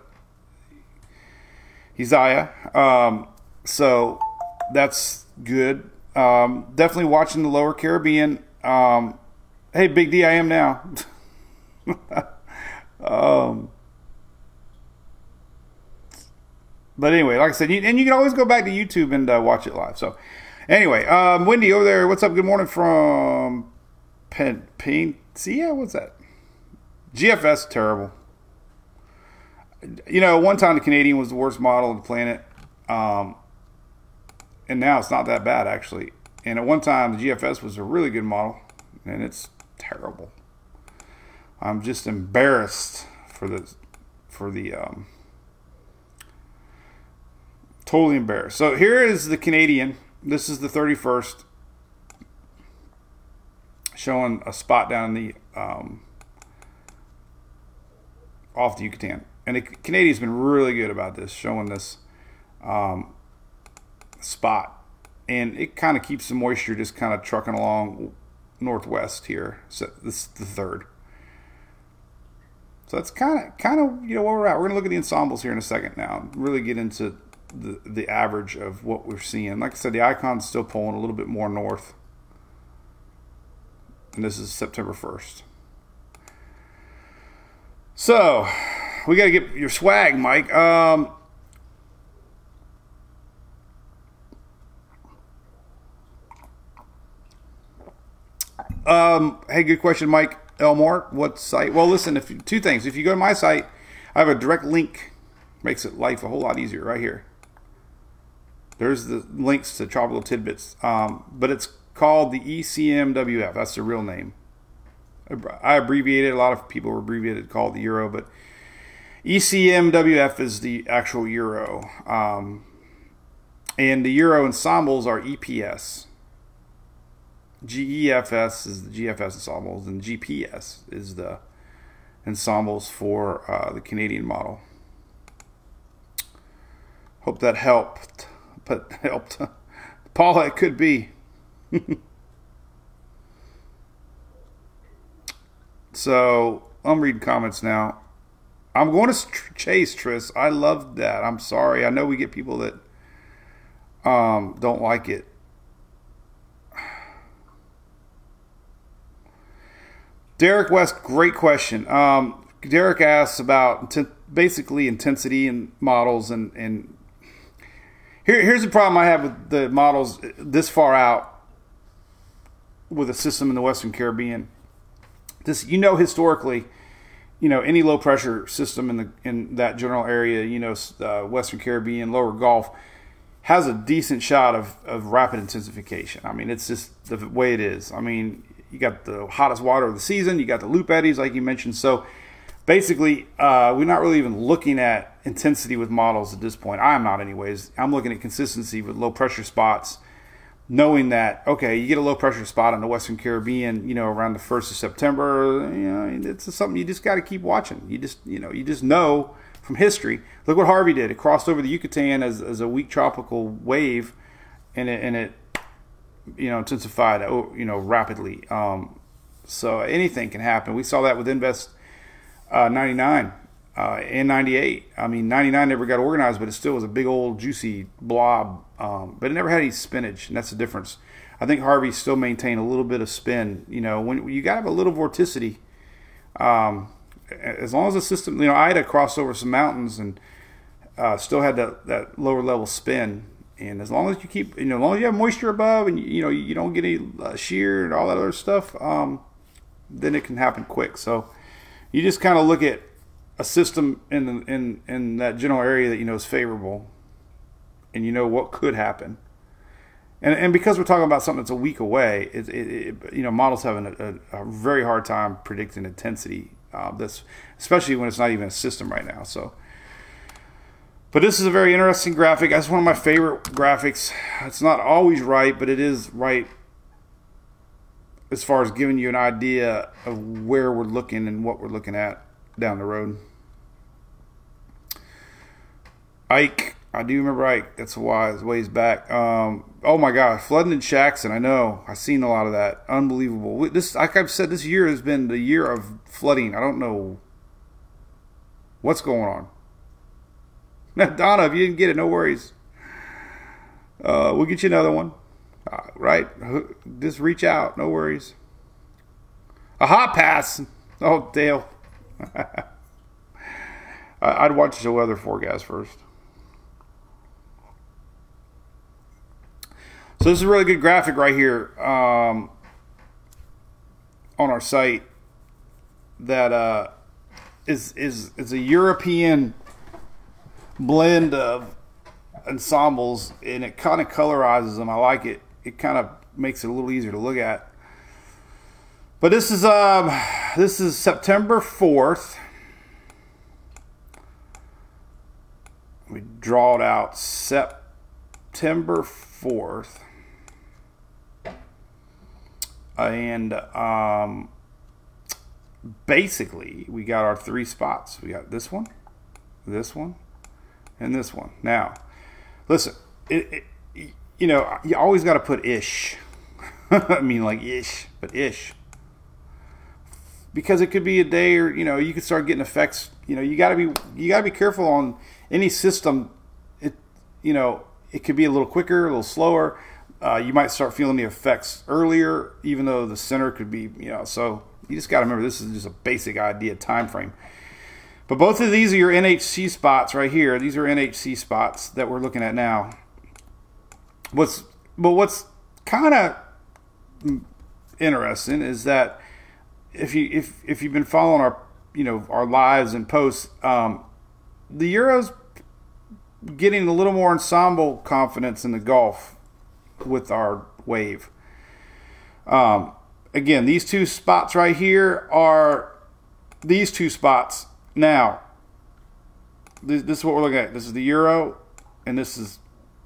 Isaiah. Um, so that's good. Um, definitely watching the lower Caribbean. Um, hey, Big D, I am now. *laughs* um, but anyway, like I said, you, and you can always go back to YouTube and uh, watch it live. So anyway, um, Wendy over there, what's up? Good morning from Pen Pain. See, Yeah, What's that? GFS terrible. You know, one time the Canadian was the worst model on the planet. Um, and now it's not that bad actually. And at one time, the GFS was a really good model, and it's terrible. I'm just embarrassed for the for the um, totally embarrassed. So here is the Canadian. This is the 31st, showing a spot down the um, off the Yucatan. And the Canadian's been really good about this, showing this um, spot. And it kind of keeps the moisture just kind of trucking along northwest here. So this is the third. So that's kind of kind of you know where we're at. We're gonna look at the ensembles here in a second now. Really get into the the average of what we're seeing. Like I said, the icon's still pulling a little bit more north. And this is September 1st. So, we got to get your swag, Mike. Um, Um, hey, good question, Mike Elmore. What site? Well, listen, if two things. If you go to my site, I have a direct link. Makes it life a whole lot easier right here. There's the links to Tropical Tidbits, um, but it's called the ECMWF. That's the real name. I abbreviated. A lot of people abbreviated called the Euro, but ECMWF is the actual Euro. Um, and the Euro ensembles are EPS. GEFS is the GFS ensembles, and GEPS is the ensembles for uh, the Canadian model. Hope that helped, but *laughs* helped. Paula, it could be. *laughs* So I'm reading comments now. I'm going to chase Tris. I love that. I'm sorry. I know we get people that um, don't like it. *sighs* Derek West, great question. Um, Derek asks about basically intensity and models, and, and here, here's the problem I have with the models this far out with a system in the Western Caribbean. This, you know, historically, you know, any low pressure system in the in that general area, you know, uh, Western Caribbean, lower Gulf, has a decent shot of, of rapid intensification. I mean, it's just the way it is. I mean, you got the hottest water of the season, you got the loop eddies, like you mentioned. So basically, uh, we're not really even looking at intensity with models at this point. I'm not, anyways. I'm looking at consistency with low pressure spots, knowing that okay, you get a low pressure spot in the Western Caribbean, you know, around the first of September. You know, it's something you just got to keep watching. You just, you know, you just know from history. Look what Harvey did. It crossed over the Yucatan as, as a weak tropical wave, and it, and it you know intensified oh, you know rapidly. Um, so anything can happen. We saw that with Invest uh, 99 uh, and 98. I mean 99 never got organized, but it still was a big old juicy blob. Um, but it never had any spinach, and that's the difference. I think Harvey still maintained a little bit of spin. You know, when you got to have a little vorticity. Um, as long as the system, you know, Ida crossed over some mountains and uh, still had that, that lower level spin. And as long as you keep, you know, as long as you have moisture above and you, you know you don't get any uh, shear and all that other stuff, um, then it can happen quick. So you just kind of look at a system in the, in in that general area that you know is favorable, and you know what could happen. And, and because we're talking about something that's a week away, it, it, it you know models having a, a, a, very hard time predicting intensity. Uh, that's especially when it's not even a system right now. So. But this is a very interesting graphic. That's one of my favorite graphics. It's not always right, but it is right as far as giving you an idea of where we're looking and what we're looking at down the road. Ike, I do remember Ike. That's why it's ways back. Um, oh my God, flooding in Jackson. I know. I've seen a lot of that. Unbelievable. This, like I've said, this year has been the year of flooding. I don't know what's going on. Now, *laughs* Donna, if you didn't get it, no worries. Uh, we'll get you another one. Uh, right? Just reach out. No worries. A hot pass. Oh, Dale. *laughs* I'd watch the weather forecast first. So this is a really good graphic right here um, on our site that uh, is is is a European blend of ensembles and it kind of colorizes them. I like it. It kind of makes it a little easier to look at. But this is um this is September 4th. We draw it out September 4th. And um basically we got our three spots. We got this one, this one, and this one. Now, listen, it, it, you know, you always got to put ish. *laughs* I mean, like ish, but ish. Because it could be a day, or you know, you could start getting effects. You know, you got to be you got to be careful on any system. It, you know, it could be a little quicker, a little slower. Uh, you might start feeling the effects earlier, even though the center could be, you know. So you just got to remember this is just a basic idea time frame. But both of these are your NHC spots right here. These are NHC spots that we're looking at now. What's but what's kind of interesting is that if you if if you've been following our you know our lives and posts, um, the Euros getting a little more ensemble confidence in the Gulf with our wave. Um, again, these two spots right here are these two spots now, this, this is what we're looking at. This is the euro, and this is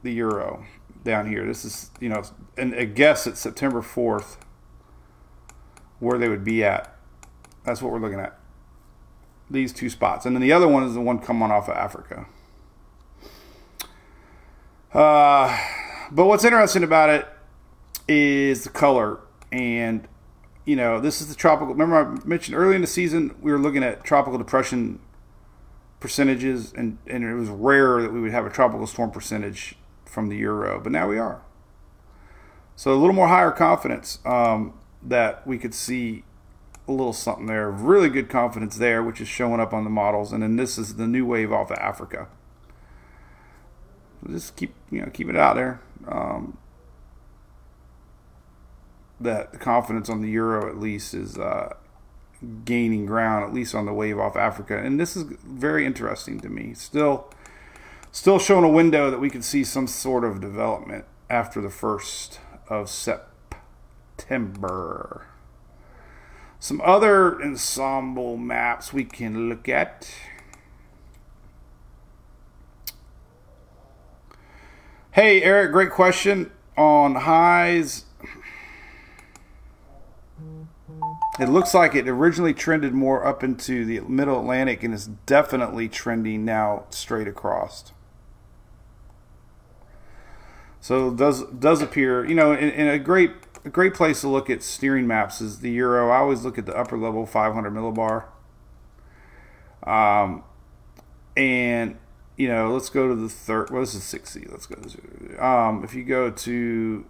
the euro down here. This is, you know, and a guess at September 4th where they would be at. That's what we're looking at. These two spots. And then the other one is the one coming off of Africa. Uh, but what's interesting about it is the color. And you know, this is the tropical. Remember, I mentioned early in the season we were looking at tropical depression percentages, and and it was rare that we would have a tropical storm percentage from the euro, but now we are. So a little more higher confidence um, that we could see a little something there. Really good confidence there, which is showing up on the models. And then this is the new wave off of Africa. Just keep you know keep it out there. Um, that the confidence on the euro at least is uh, gaining ground, at least on the wave off Africa. And this is very interesting to me. Still, still showing a window that we could see some sort of development after the first of September. Some other ensemble maps we can look at. Hey, Eric, great question on highs. It looks like it originally trended more up into the middle Atlantic and is definitely trending now straight across. So does does appear, you know, in, in a great a great place to look at steering maps is the Euro. I always look at the upper level 500 millibar. Um, and you know, let's go to the third. Well, this is 60. Let's go. To, um, if you go to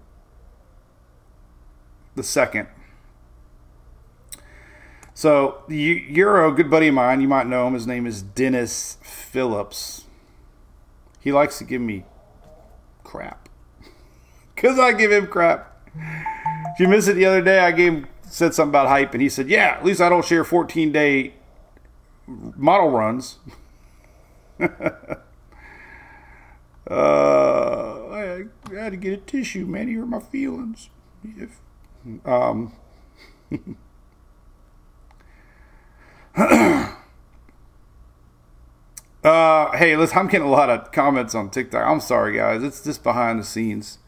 the second. So the Euro, good buddy of mine, you might know him. His name is Dennis Phillips. He likes to give me crap because I give him crap. If you missed it the other day, I gave him, said something about hype, and he said, "Yeah, at least I don't share 14 day model runs." *laughs* uh, I, had to get a tissue, man. You hurt my feelings. If, um, *laughs* uh, hey, listen, I'm getting a lot of comments on TikTok. I'm sorry, guys. It's just behind the scenes.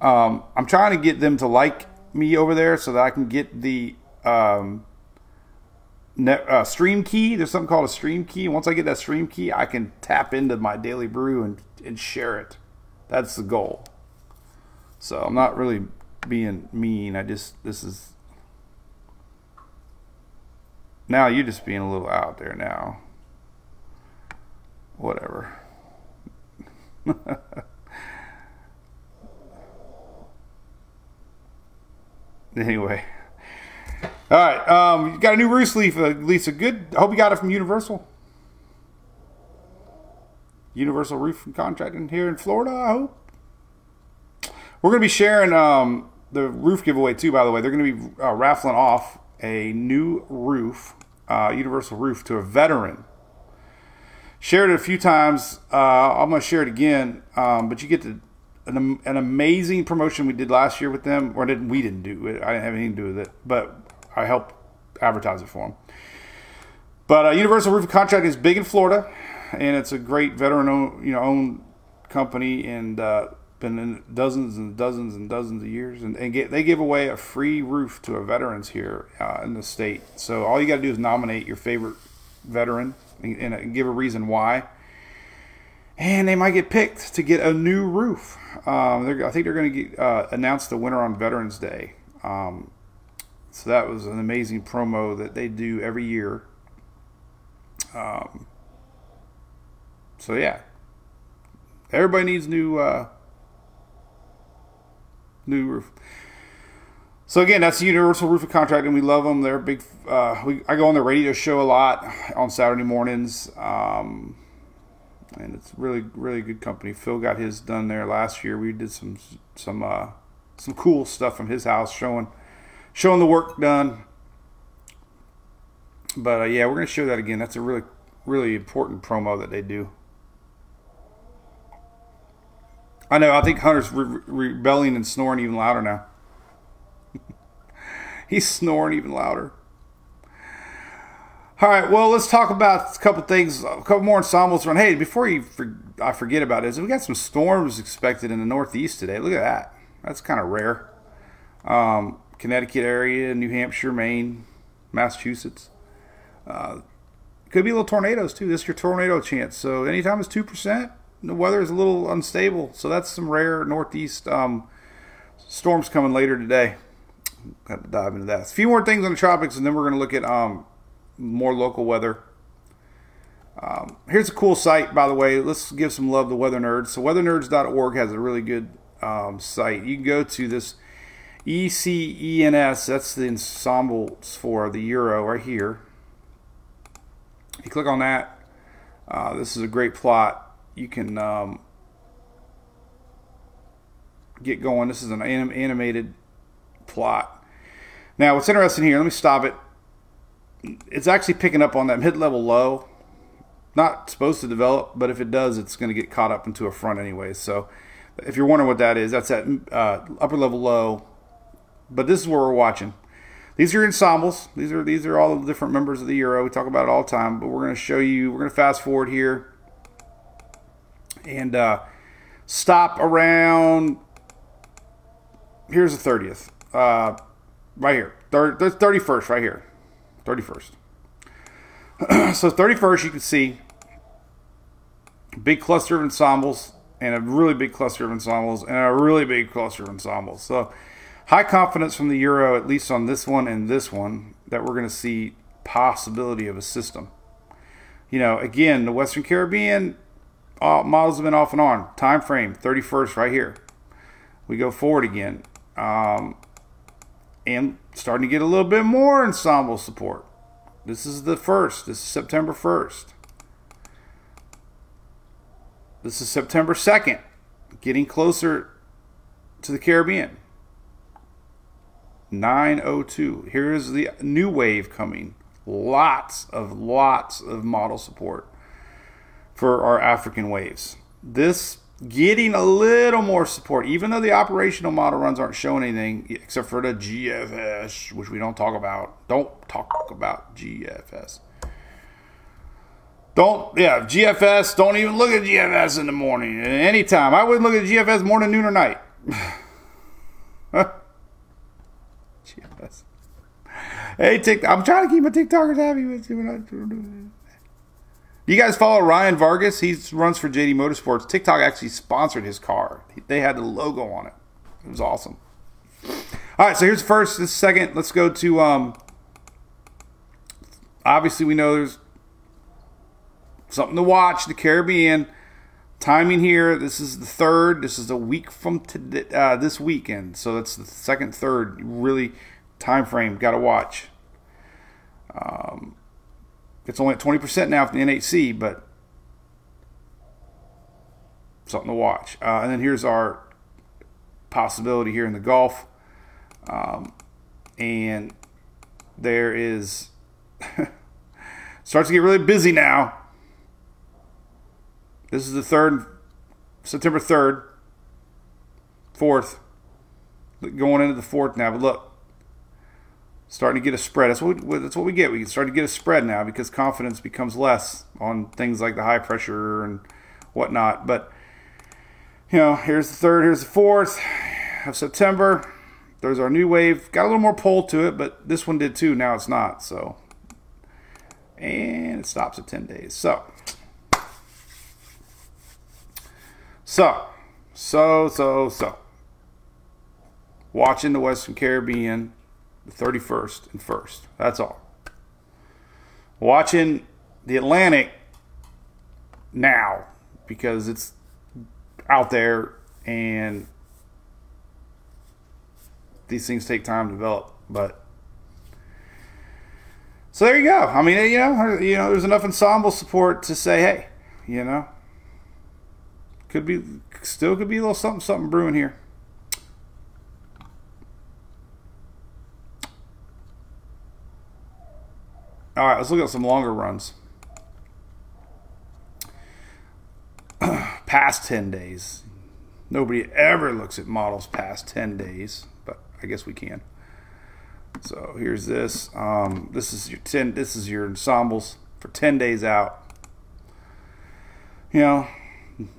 Um, I'm trying to get them to like me over there so that I can get the um, net, uh, stream key. There's something called a stream key. Once I get that stream key, I can tap into my daily brew and, and share it. That's the goal. So I'm not really being mean. I just, this is. Now you're just being a little out there now. Whatever. *laughs* Anyway. All right. Um, you got a new roof leaf, uh, Lisa. Good. I hope you got it from Universal. Universal Roof Contracting here in Florida, I hope. We're going to be sharing um, the roof giveaway too, by the way. They're going to be uh, raffling off a new roof, uh, Universal Roof, to a veteran. Shared it a few times. Uh, I'm going to share it again, um, but you get to an, an amazing promotion we did last year with them, or didn't we didn't do it? I didn't have anything to do with it, but I helped advertise it for them. But uh, Universal Roofing Contract is big in Florida, and it's a great veteran owned, you know owned company, and uh, been in dozens and dozens and dozens of years, and, and get, they give away a free roof to a veterans here uh, in the state. So all you got to do is nominate your favorite veteran and, and give a reason why and they might get picked to get a new roof. Um, I think they're going to uh, announce the winner on Veterans Day. Um, so that was an amazing promo that they do every year. Um, so yeah, everybody needs new uh, new roof. So again, that's the Universal Roofing Contract, and we love them. They're big. Uh, we, I go on the radio show a lot on Saturday mornings. Um, and it's really really good company. Phil got his done there last year. We did some some uh, some cool stuff from his house, showing showing the work done. But uh, yeah, we're gonna show that again. That's a really really important promo that they do. I know. I think Hunter's re- rebelling and snoring even louder now. *laughs* He's snoring even louder. All right, well, let's talk about a couple things, a couple more ensembles run. Hey, before you for, I forget about this, we got some storms expected in the Northeast today. Look at that. That's kind of rare. Um, Connecticut area, New Hampshire, Maine, Massachusetts. Uh, could be a little tornadoes too. This is your tornado chance. So anytime it's two percent, the weather is a little unstable. So that's some rare Northeast um, storms coming later today. have to dive into that. A few more things on the tropics, and then we're going to look at um, more local weather. Um, here's a cool site, by the way. Let's give some love to Weather Nerds. So, weathernerds.org has a really good um, site. You can go to this ECENS, that's the ensembles for the Euro right here. You click on that. Uh, this is a great plot. You can um, get going. This is an anim- animated plot. Now, what's interesting here, let me stop it. It's actually picking up on that mid level low. Not supposed to develop, but if it does, it's going to get caught up into a front anyway. So, if you're wondering what that is, that's that uh, upper level low. But this is where we're watching. These are ensembles. These are these are all the different members of the Euro. We talk about it all the time, but we're going to show you. We're going to fast forward here and uh, stop around. Here's the 30th, uh, right here. Third, 31st, right here. 31st. *clears throat* so 31st, you can see big cluster of ensembles and a really big cluster of ensembles and a really big cluster of ensembles. So high confidence from the Euro, at least on this one and this one, that we're going to see possibility of a system. You know, again, the Western Caribbean uh, models have been off and on. Time frame 31st right here. We go forward again, um, and starting to get a little bit more ensemble support. This is the first. This is September 1st. This is September 2nd, getting closer to the Caribbean. 902. Here is the new wave coming. Lots of lots of model support for our African waves. This getting a little more support, even though the operational model runs aren't showing anything except for the GFS, which we don't talk about. Don't talk about GFS. Don't, yeah, GFS, don't even look at GFS in the morning. Anytime. I wouldn't look at GFS morning, noon, or night. *laughs* GFS. Hey, Tik, I'm trying to keep my TikTokers happy with you. You guys follow Ryan Vargas? He runs for JD Motorsports. TikTok actually sponsored his car. They had the logo on it. It was awesome. All right, so here's first. This second. Let's go to. Um, obviously, we know there's something to watch. The Caribbean timing here. This is the third. This is a week from today, uh, this weekend. So that's the second, third. Really, time frame. Got to watch. Um, it's only at 20% now for the NHC, but something to watch. Uh, and then here's our possibility here in the Gulf. Um, and there is, *laughs* starts to get really busy now. This is the third, September 3rd, 4th, going into the 4th now. But look, starting to get a spread. That's what we, that's what we get. We start to get a spread now because confidence becomes less on things like the high pressure and whatnot. But you know, here's the third, here's the fourth of September. There's our new wave. Got a little more pull to it, but this one did too. Now it's not. So, and it stops at 10 days. So, so, so, so, so. Watching the Western Caribbean the 31st and 1st. That's all. Watching the Atlantic now because it's out there and these things take time to develop. But so there you go. I mean, you know, you know, there's enough ensemble support to say, hey, you know, could be still could be a little something something brewing here. All right, let's look at some longer runs. *clears throat* past 10 days. Nobody ever looks at models past 10 days, but I guess we can. So here's this. Um, this is your 10. This is your ensembles for 10 days out. You know,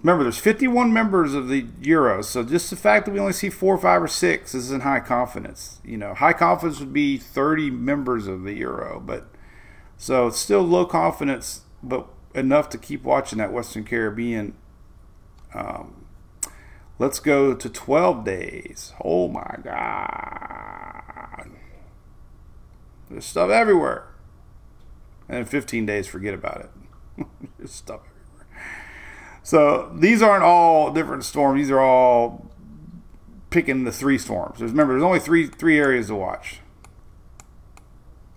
remember there's 51 members of the Euro, so just the fact that we only see four, five, or six isn't high confidence. You know, high confidence would be 30 members of the Euro, but so it's still low confidence, but enough to keep watching that Western Caribbean. Um, let's go to 12 days. Oh my God. There's stuff everywhere. And in 15 days, forget about it. *laughs* There's stuff everywhere. So these aren't all different storms. These are all picking the three storms. Remember, there's only three three areas to watch.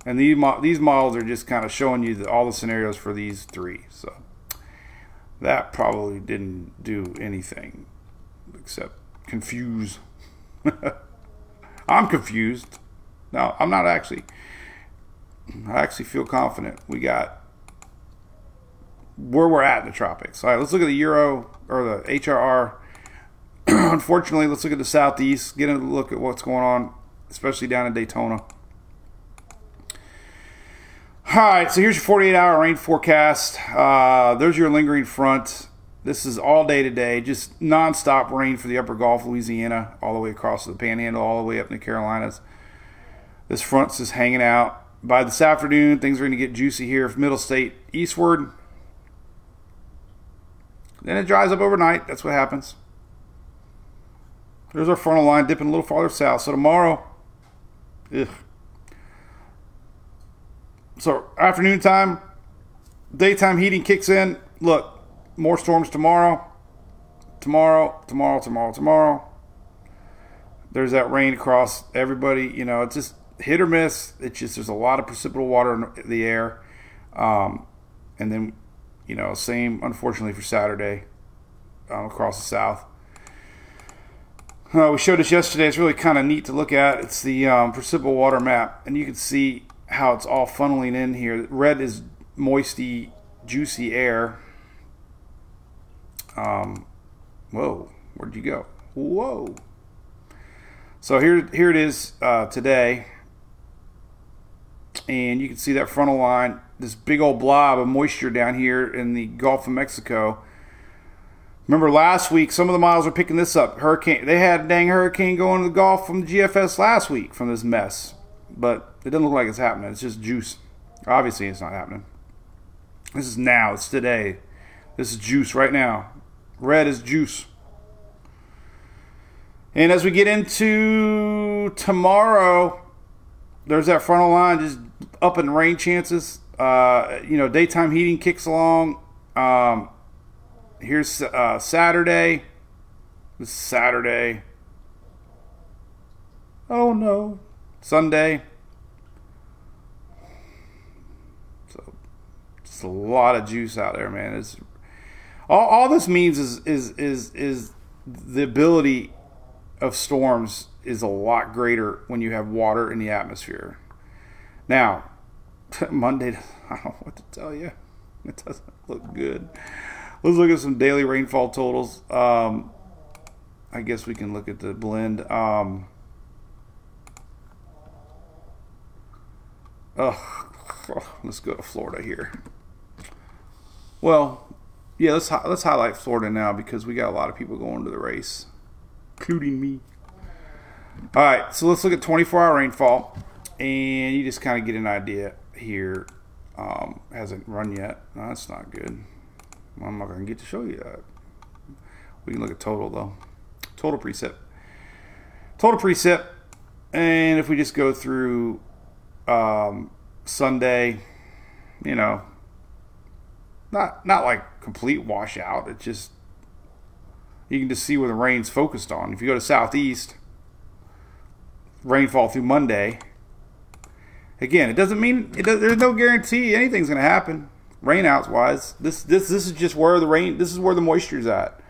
And these these models are just kind of showing you the, all the scenarios for these three. So that probably didn't do anything except confuse. *laughs* I'm confused. No, I'm not actually. I actually feel confident. We got where we're at in the tropics. All right, let's look at the Euro or the HRR. *clears throat* Unfortunately, let's look at the southeast. Get a look at what's going on, especially down in Daytona. All right, so here's your 48 hour rain forecast. Uh, there's your lingering front. This is all day today, just nonstop rain for the upper Gulf, Louisiana, all the way across the panhandle, all the way up in the Carolinas. This front's just hanging out. By this afternoon, things are going to get juicy here from Middle State eastward. Then it dries up overnight. That's what happens. There's our frontal line dipping a little farther south. So tomorrow, ugh, so afternoon time, daytime heating kicks in. Look, more storms tomorrow. Tomorrow, tomorrow, tomorrow, tomorrow. There's that rain across everybody. You know, it's just hit or miss. It's just there's a lot of precipitable water in the air. Um, and then, you know, same unfortunately for Saturday um, across the south. Uh, we showed this yesterday. It's really kind of neat to look at. It's the um, precipitable water map, and you can see how it's all funneling in here. Red is moisty, juicy air. Um, whoa, where'd you go? Whoa. So here, here it is uh, today, and you can see that frontal line, this big old blob of moisture down here in the Gulf of Mexico. Remember last week, some of the models were picking this up. Hurricane, they had a dang hurricane going to the Gulf from the GFS last week from this mess but it doesn't look like it's happening. It's just juice. Obviously, it's not happening. This is now. It's today. This is juice right now. Red is juice. And as we get into tomorrow, there's that frontal line just up in rain chances. Uh, you know, daytime heating kicks along. Um, here's uh, Saturday. This is Saturday. Oh no. Sunday. So just a lot of juice out there, man. It's all, all this means is is is is the ability of storms is a lot greater when you have water in the atmosphere. Now, *laughs* Monday, *laughs* I don't know what to tell you. It doesn't look good. Let's look at some daily rainfall totals. Um, I guess we can look at the blend. Um, Oh, let's go to Florida here. Well, yeah, let's let's highlight Florida now because we got a lot of people going to the race, including me. All right, so let's look at 24-hour rainfall, and you just kind of get an idea here. Um, hasn't run yet. No, that's not good. I'm not going to get to show you that. We can look at total though. Total precip. Total precip, and if we just go through um, Sunday, you know, not not like complete washout. It just you can just see where the rain's focused on. If you go to southeast, rainfall through Monday. Again, it doesn't mean it does, there's no guarantee anything's going to happen rainouts wise. This this this is just where the rain. This is where the moisture's at.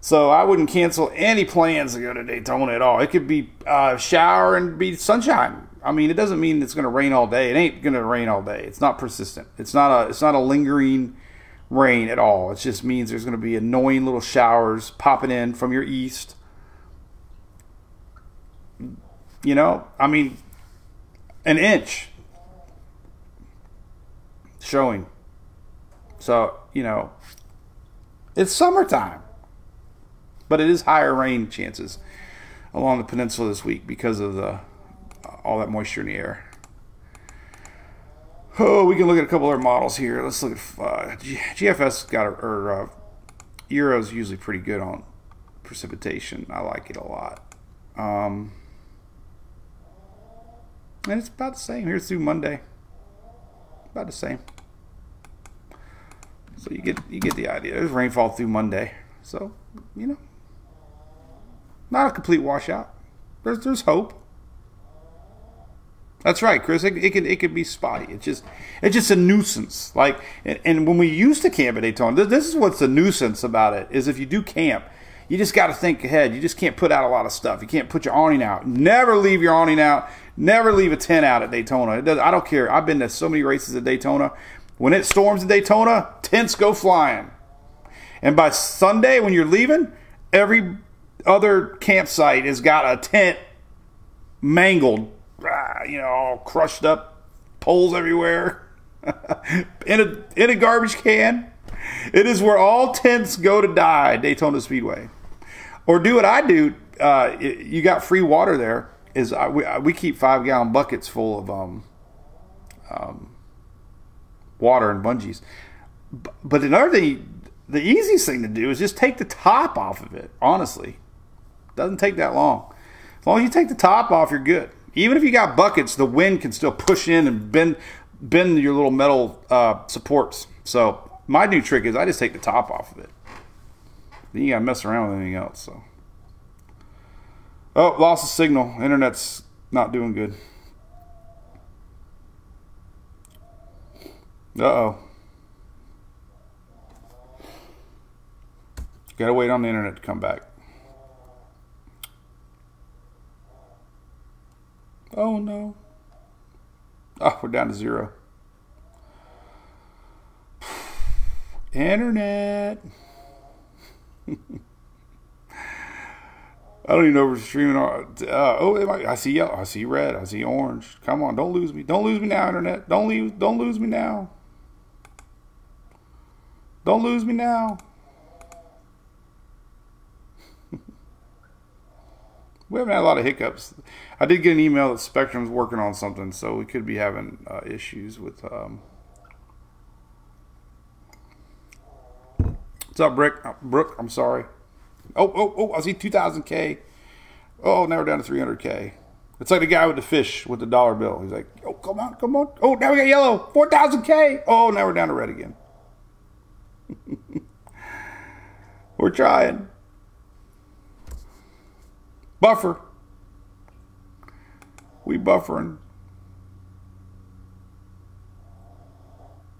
So I wouldn't cancel any plans to go to Daytona at all. It could be uh, shower and be sunshine. I mean, it doesn't mean it's going to rain all day. It ain't going to rain all day. It's not persistent. It's not a it's not a lingering rain at all. It just means there's going to be annoying little showers popping in from your east. You know, I mean, an inch showing. So, you know, it's summertime. But it is higher rain chances along the peninsula this week because of the all that moisture in the air. Oh, we can look at a couple other models here. Let's look at uh, GFS got a, or uh, Euro's usually pretty good on precipitation. I like it a lot. Um, And it's about the same. Here's through Monday. About the same. So you get you get the idea. There's rainfall through Monday. So, you know. Not a complete washout. There's there's hope. That's right, Chris. It, it could it could be spotty. It's just it's just a nuisance. Like and, and when we used to camp at Daytona, this, this is what's the nuisance about it is if you do camp, you just got to think ahead. You just can't put out a lot of stuff. You can't put your awning out. Never leave your awning out. Never leave a tent out at Daytona. Does, I don't care. I've been to so many races at Daytona. When it storms at Daytona, tents go flying. And by Sunday, when you're leaving, every other campsite has got a tent mangled, you know, all crushed up, poles everywhere, *laughs* in a in a garbage can. It is where all tents go to die, Daytona Speedway. Or do what I do. Uh, you got free water there. Is I, we, we keep five gallon buckets full of um, um, water and bungees. But another thing, the easiest thing to do is just take the top off of it. Honestly, doesn't take that long. As long as you take the top off, you're good. Even if you got buckets, the wind can still push in and bend bend your little metal uh, supports. So my new trick is I just take the top off of it. Then you gotta mess around with anything else. So. Oh, lost of signal. Internet's not doing good. Uh oh. Gotta wait on the internet to come back. Oh no. Oh, we're down to zero. Internet. *laughs* I don't even know if we're streaming. On, uh, oh, might, I see yellow. I see red. I see orange. Come on, don't lose me. Don't lose me now, internet. Don't leave. Don't lose me now. Don't lose me now. We haven't had a lot of hiccups. I did get an email that Spectrum's working on something, so we could be having uh, issues with. Um... What's up, Brick? Uh, Brooke, I'm sorry. Oh, oh, oh, I see 2,000K. Oh, now we're down to 300K. It's like the guy with the fish with the dollar bill. He's like, oh, come on, come on. Oh, now we got yellow. 4,000K. Oh, now we're down to red again. *laughs* we're trying. Buffer. We buffering.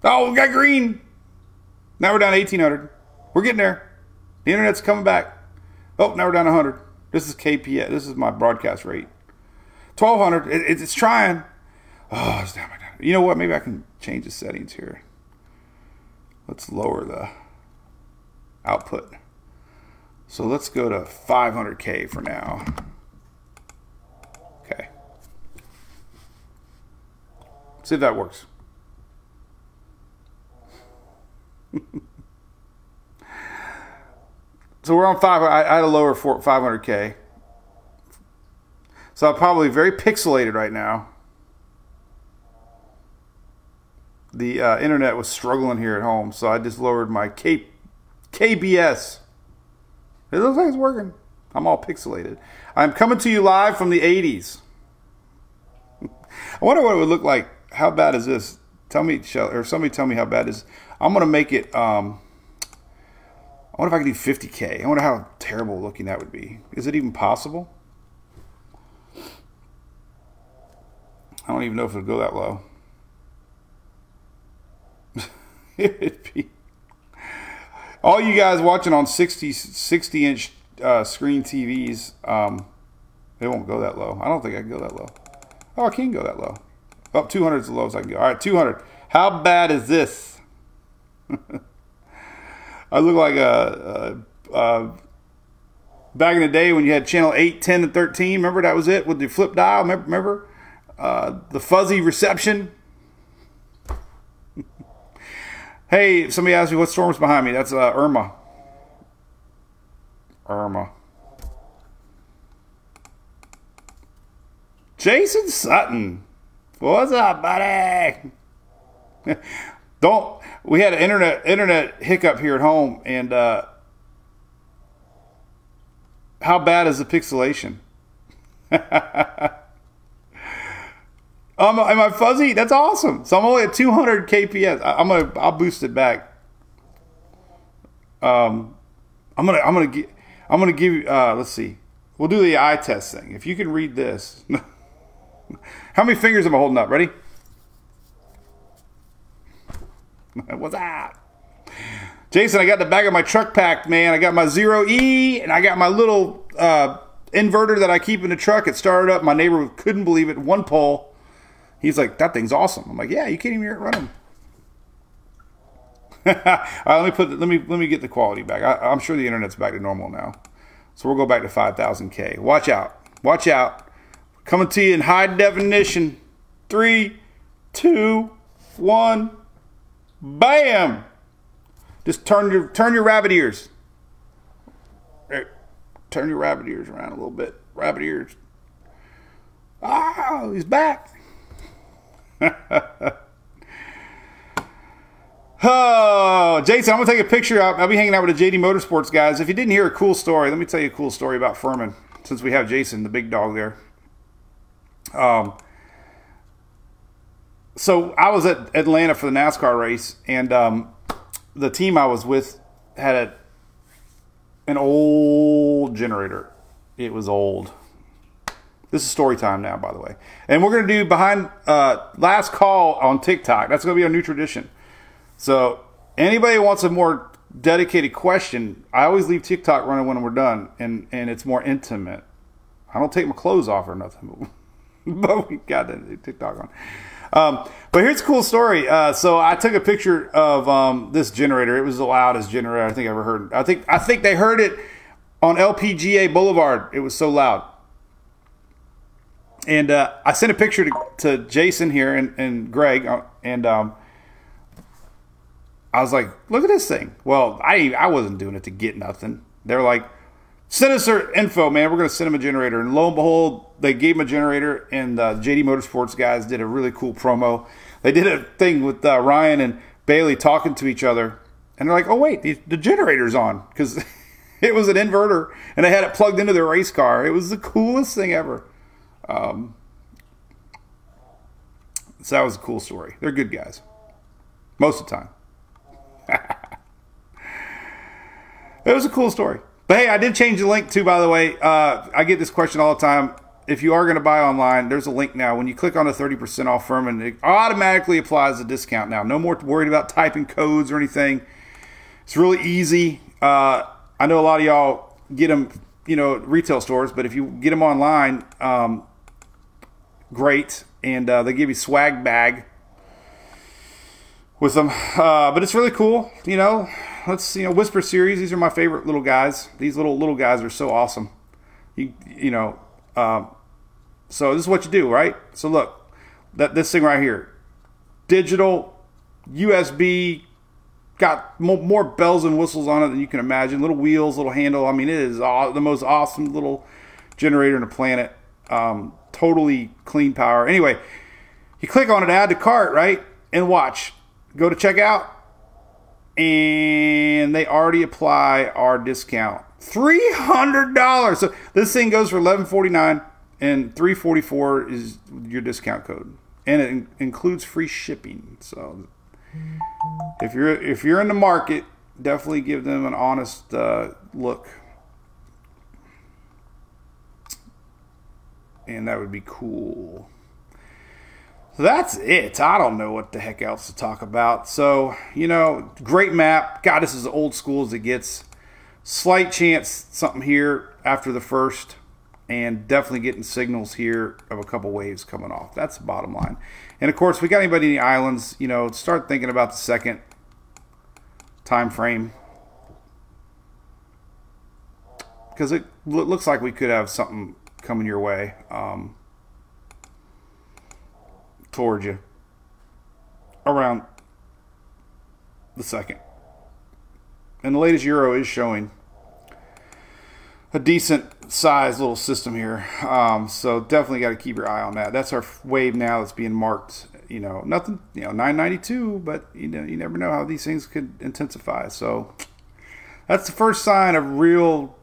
Oh, we got green. Now we're down to 1,800. We're getting there. The internet's coming back. Oh, now we're down 100. This is KPS. This is my broadcast rate. 1200. It, it's trying. Oh, it's down. You know what? Maybe I can change the settings here. Let's lower the output. So let's go to 500K for now. Okay. See if that works. *laughs* So we're on five. I, I had a lower 500k. So I'm probably very pixelated right now. The uh, internet was struggling here at home, so I just lowered my K, KBS. It looks like it's working. I'm all pixelated. I'm coming to you live from the 80s. *laughs* I wonder what it would look like. How bad is this? Tell me, or somebody tell me how bad is. I'm gonna make it. Um, I wonder if I could do 50K. I wonder how terrible looking that would be. Is it even possible? I don't even know if it'd go that low. *laughs* It'd be. All you guys watching on 60, 60 inch uh, screen TVs, um, it won't go that low. I don't think I can go that low. Oh, I can go that low. Up oh, 200 is the lowest I can go. All right, 200. How bad is this? *laughs* I look like a, a, a, back in the day when you had channel 8, 10, and 13. Remember that was it with the flip dial? Remember, remember? Uh, the fuzzy reception? Hey, somebody asked me what storm's behind me. That's uh, Irma. Irma. Jason Sutton. What's up, buddy? *laughs* Don't we had an internet internet hiccup here at home, and uh, how bad is the pixelation? *laughs* Um, am I fuzzy? That's awesome. So I'm only at 200 kps. I, am gonna I'll boost it back. Um, I'm gonna I'm gonna get I'm gonna give you. Uh, let's see. We'll do the eye test thing. If you can read this, *laughs* how many fingers am I holding up? Ready? *laughs* What's that? Jason, I got the back of my truck packed, man. I got my Zero E and I got my little uh, inverter that I keep in the truck. It started up. My neighbor couldn't believe it. One pole. He's like, that thing's awesome. I'm like, yeah, you can't even hear it running. *laughs* All right, let me put. Let me let me get the quality back. I, I'm sure the internet's back to normal now, so we'll go back to 5,000k. Watch out! Watch out! Coming to you in high definition. Three, two, one, bam! Just turn your turn your rabbit ears. Turn your rabbit ears around a little bit. Rabbit ears. Ah, he's back. *laughs* oh, Jason, I'm gonna take a picture. I'll, I'll be hanging out with the JD Motorsports guys. If you didn't hear a cool story, let me tell you a cool story about Firman. Since we have Jason, the big dog there. Um, so I was at Atlanta for the NASCAR race, and um, the team I was with had a, an old generator. It was old. This is story time now, by the way. And we're going to do behind uh, last call on TikTok. That's going to be our new tradition. So anybody wants a more dedicated question, I always leave TikTok running when we're done, and and it's more intimate. I don't take my clothes off or nothing, but we *laughs* got the TikTok on. Um, but here's a cool story. Uh, so I took a picture of um, this generator. It was the loudest generator I think I ever heard. I think I think they heard it on LPGA Boulevard. It was so loud. And uh, I sent a picture to, to Jason here and, and Greg, uh, and um, I was like, "Look at this thing." Well, I I wasn't doing it to get nothing. They're like, "Send us their info, man. We're to send them a generator." And lo and behold, they gave him a generator, and uh, JD Motorsports guys did a really cool promo. They did a thing with uh, Ryan and Bayley talking to each other, and they're like, "Oh wait, the, the generator's on," because *laughs* it was an inverter, and they had it plugged into their race car. It was the coolest thing ever. Um, so that was a cool story. They're good guys, most of the time. *laughs* it was a cool story. But hey, I did change the link too, by the way. Uh, I get this question all the time. If you are going to buy online, there's a link now. When you click on the 30% off Firman, it automatically applies a discount now. No more worried about typing codes or anything. It's really easy. Uh, I know a lot of y'all get them, you know, retail stores, but if you get them online, um, great. And uh, they give you swag bag with them. Uh, but it's really cool. You know, let's you know Whisper series. These are my favorite little guys. These little little guys are so awesome. You you know, um, so this is what you do, right? So look, that this thing right here, digital USB, got more, more bells and whistles on it than you can imagine. Little wheels, little handle. I mean, it is the most awesome little generator in the planet. Um, totally clean power. Anyway, you click on it, add to cart, right, and watch. Go to checkout, and they already apply our discount. Three hundred dollars. So this thing goes for eleven forty nine, and three forty four is your discount code, and it in- includes free shipping. So if you're if you're in the market, definitely give them an honest uh, look, and that would be cool. So that's it. I don't know what the heck else to talk about. So, you know, great map. God, this is old school as it gets. Slight chance something here after the first, and definitely getting signals here of a couple waves coming off. That's the bottom line. And of course, we got anybody in the islands, you know, start thinking about the second time frame. Because it looks like we could have something coming your way. Um, towards you around the second. And the latest Euro is showing a decent sized little system here. Um, so definitely got to keep your eye on that. That's our wave now that's being marked. You know, nothing, you know, 992, but you know, you never know how these things could intensify. So that's the first sign of real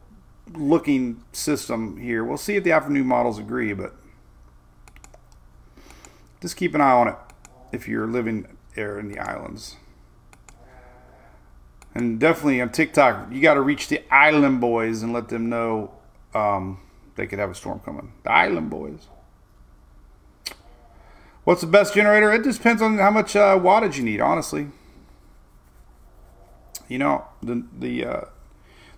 looking system here. We'll see if the afternoon models agree, but just keep an eye on it if you're living there in the islands. And definitely on TikTok, you got to reach the island boys and let them know um, they could have a storm coming. The island boys. What's the best generator? It just depends on how much uh, wattage you need, honestly. You know, the the uh,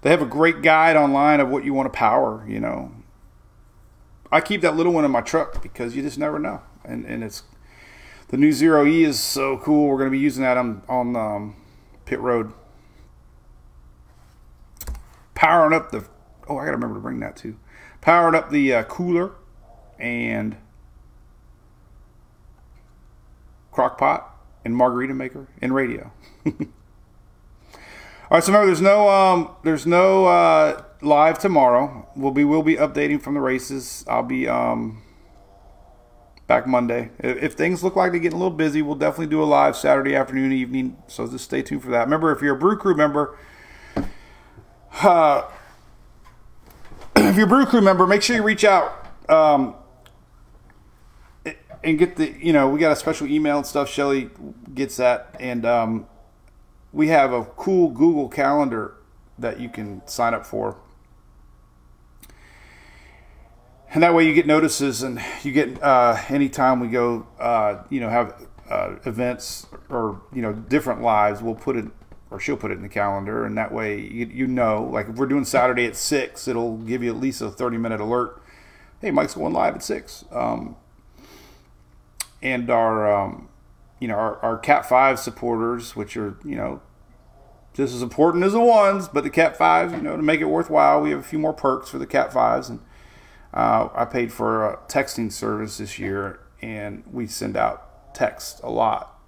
they have a great guide online of what you want to power. You know, I keep that little one in my truck because you just never know, and and it's the new Zero E is so cool. We're going to be using that on on um, pit road, powering up the. Oh, I got to remember to bring that too. Powering up the uh, cooler and crock pot and margarita maker and radio. *laughs* All right, so remember, there's no um, there's no uh, live tomorrow. We'll be we'll be updating from the races. I'll be um, back Monday. If, if things look like they're getting a little busy, we'll definitely do a live Saturday afternoon, evening. So just stay tuned for that. Remember, if you're a Brew Crew member, uh, *clears throat* if you're a Brew Crew member, make sure you reach out. Um, and get the you know we got a special email and stuff. Shelly gets that, and um, we have a cool Google Calendar that you can sign up for, and that way you get notices and you get uh, anytime we go, uh, you know, have uh, events or you know different lives. We'll put it or she'll put it in the calendar, and that way you, you know, like if we're doing Saturday at six, it'll give you at least a thirty minute alert. Hey, Mike's going live at six. Um, and our um, you know our, our cat 5 supporters which are you know just as important as the ones but the cat 5s you know to make it worthwhile we have a few more perks for the cat 5s and uh, i paid for a texting service this year and we send out text a lot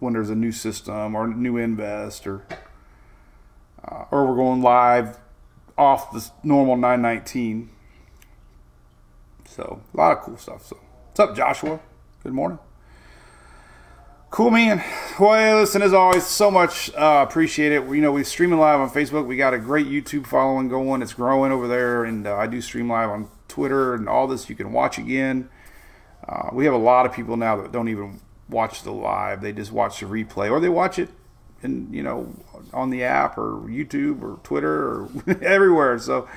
when there's a new system or new invest or uh, or we're going live off the normal 919 so a lot of cool stuff. So what's up joshua? Good morning. Cool, man. Well, listen, as always, so much uh, appreciate it. You know, we're streaming live on Facebook. We got a great YouTube following going. It's growing over there, and uh, I do stream live on Twitter and all this. You can watch again. Uh, we have a lot of people now that don't even watch the live; they just watch the replay, or they watch it, and you know, on the app or YouTube or Twitter or *laughs* everywhere. So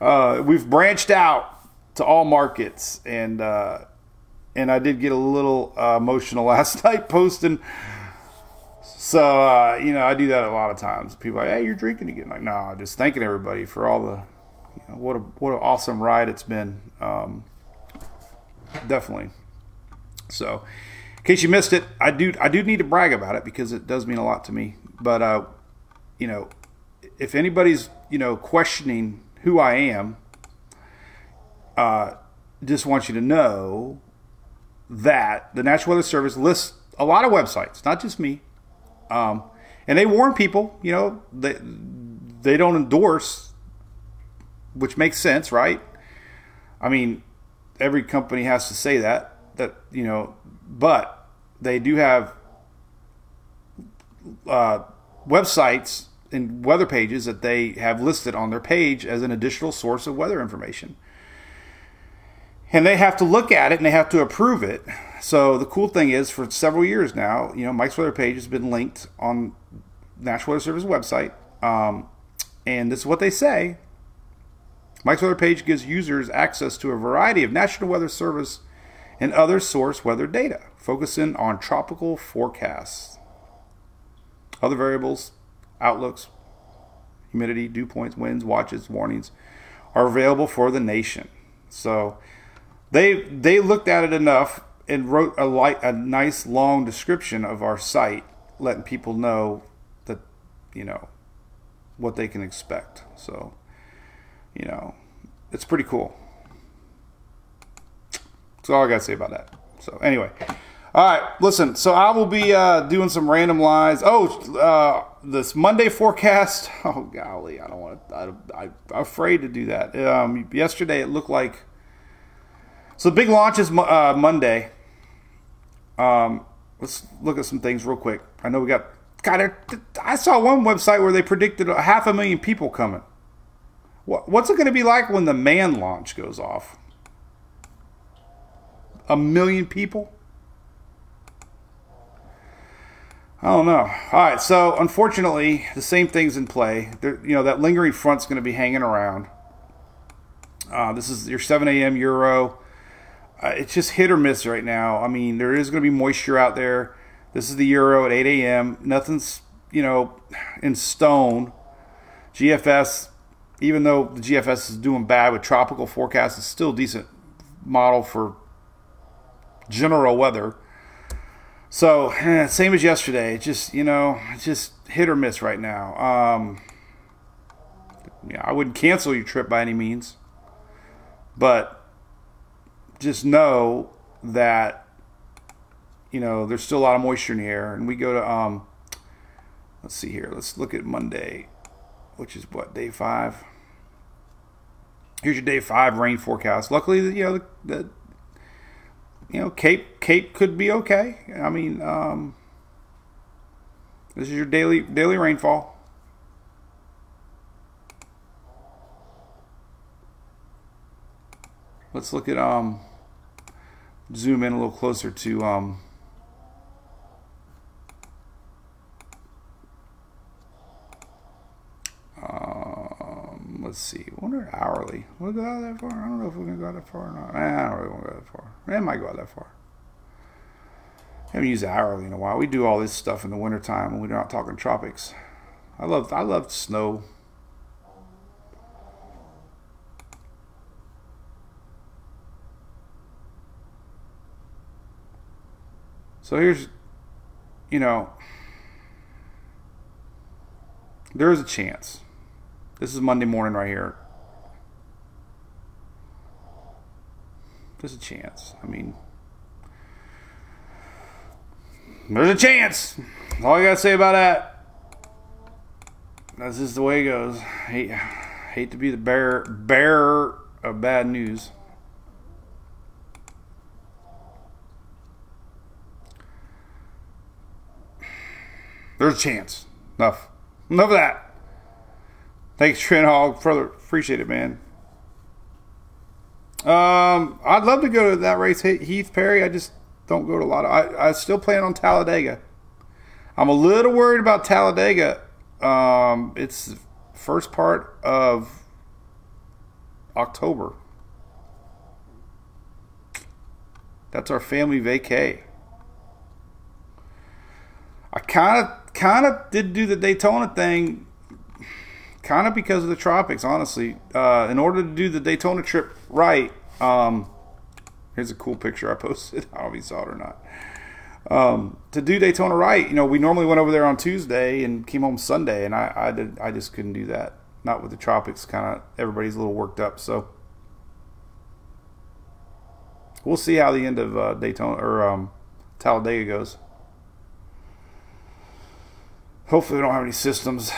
uh, we've branched out to all markets, and uh, and I did get a little uh, emotional *laughs* last night posting. So uh, you know, I do that a lot of times. People are like, "Hey, you're drinking again?" Like, no, just thanking everybody for all the, you know, what a what an awesome ride it's been. Um, definitely. So, in case you missed it, I do I do need to brag about it because it does mean a lot to me. But uh, you know, if anybody's you know questioning who I am, uh, just want you to know that the National Weather Service lists a lot of websites, not just me, um, and they warn people. You know, they they don't endorse, which makes sense, right? I mean, every company has to say that that you know, but they do have uh, websites and weather pages that they have listed on their page as an additional source of weather information and they have to look at it and they have to approve it. So the cool thing is, for several years now, you know, Mike's weather page has been linked on National Weather Service website, um, and this is what they say. Mike's weather page gives users access to a variety of National Weather Service and other source weather data, focusing on tropical forecasts. Other variables, outlooks, humidity, dew points, winds, watches, warnings are available for the nation. So they they looked at it enough and wrote a light a nice long description of our site, letting people know that you know what they can expect. So, you know, it's pretty cool. That's all I got to say about that. So anyway, all right, listen. So I will be uh, doing some random lies. Oh, uh, this Monday forecast. *laughs* Oh golly, I don't want to. I, I'm afraid to do that. Um, yesterday it looked like so the big launch is uh, Monday. Um, let's look at some things real quick. I know we got. God, I saw one website where they predicted a half a million people coming. What's it going to be like when the man launch goes off? A million people? I don't know. All right, so unfortunately, the same thing's in play. There, you know that lingering front's going to be hanging around. Uh, this is your 7 a.m. Euro. Uh, it's just hit or miss right now. I mean, there is going to be moisture out there. This is the Euro at 8 a.m. Nothing's you know in stone. GFS, even though the GFS is doing bad with tropical forecasts, it's still a decent model for general weather. So eh, same as yesterday. Just you know, just hit or miss right now. Um, yeah, I wouldn't cancel your trip by any means, but just know that you know there's still a lot of moisture in the air, and we go to um, let's see here. Let's look at Monday, which is what day five. Here's your day five rain forecast. Luckily, you know the, the you know, Cape Cape could be okay. I mean, um, this is your daily daily rainfall. Let's look at um, zoom in a little closer to um, um, let's see. I wonder hourly. We'll go out that far. I don't know if we're gonna go that far or not. I don't really want to go that far. It might go out that far. I haven't used hourly in a while. We do all this stuff in the wintertime when we're not talking tropics. I love I love snow. So here's you know there is a chance. This is Monday morning right here. There's a chance. I mean, there's a chance. All I gotta say about that. That's just the way it goes. Hate, hate to be the bearer bearer of bad news. There's a chance. Enough. Enough of that. Thanks, Trent Hall. Further appreciate it, man. Um, I'd love to go to that race, Heath Perry. I just don't go to a lot of. I, I still plan on Talladega. I'm a little worried about Talladega. Um, it's first part of October. That's our family vacay. I kind of kind of did do the Daytona thing, kind of because of the tropics. Honestly, uh, in order to do the Daytona trip right, um, here's a cool picture I posted. *laughs* I don't know if you saw it or not. Um, to do Daytona right, you know, we normally went over there on Tuesday and came home Sunday, and I, I did, I just couldn't do that. Not with the tropics. Kind of everybody's a little worked up, so we'll see how the end of uh, Daytona or um, Talladega goes. Hopefully, we don't have any systems.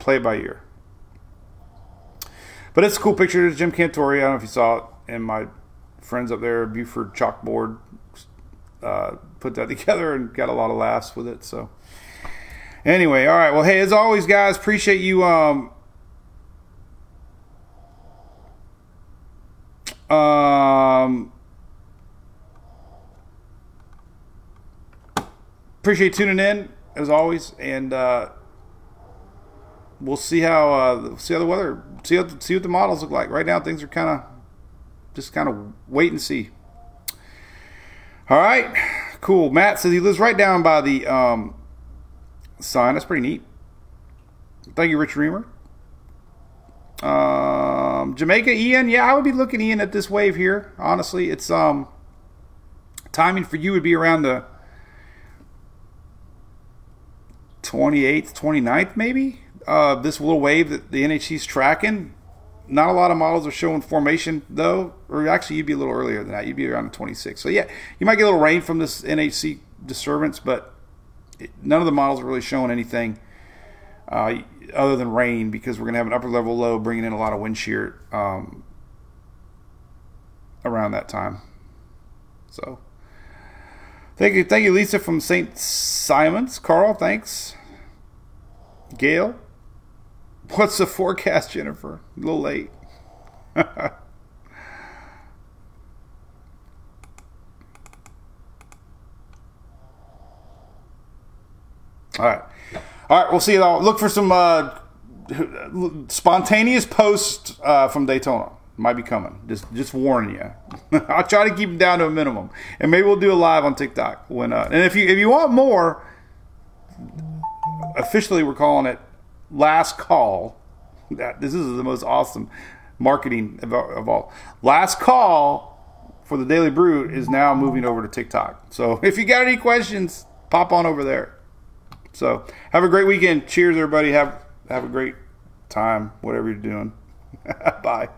Play by ear. But it's a cool picture. It's Jim Cantore. I don't know if you saw it. And my friends up there, Buford Chalkboard, uh, put that *laughs* together and got a lot of laughs with it. So, anyway, all right. Well, hey, as always, guys, appreciate you. Um, um, appreciate tuning in as always, and uh, we'll see how uh, see how the weather see how, see what the models look like. Right now, things are kind of just kind of wait and see. All right, cool. Matt says he lives right down by the um, sign. That's pretty neat. Thank you, Rich Reamer. Um, Jamaica, Ian. Yeah, I would be looking Ian at this wave here. Honestly, it's um timing for you would be around the 28th, 29th, maybe. Uh, this little wave that the NHC's tracking. Not a lot of models are showing formation though, or actually you'd be a little earlier than that. You'd be around the 26th. So yeah, you might get a little rain from this NHC disturbance, but it, none of the models are really showing anything uh, other than rain because we're going to have an upper level low bringing in a lot of wind shear um, around that time. So. Thank you, thank you, Lisa from St. Simons. Carl, thanks. Gail, what's the forecast, Jennifer? A little late. *laughs* All right. All right. We'll see you all. Look for some uh, spontaneous posts uh, from Daytona. Might be coming. Just just warning you. *laughs* I'll try to keep them down to a minimum, and maybe we'll do a live on TikTok when. Uh, and if you if you want more, officially we're calling it last call. That this is the most awesome marketing of, of all. Last call for the Daily Brew is now moving over to TikTok. So *laughs* if you got any questions, pop on over there. So have a great weekend. Cheers, everybody. Have have a great time, whatever you're doing. *laughs* Bye.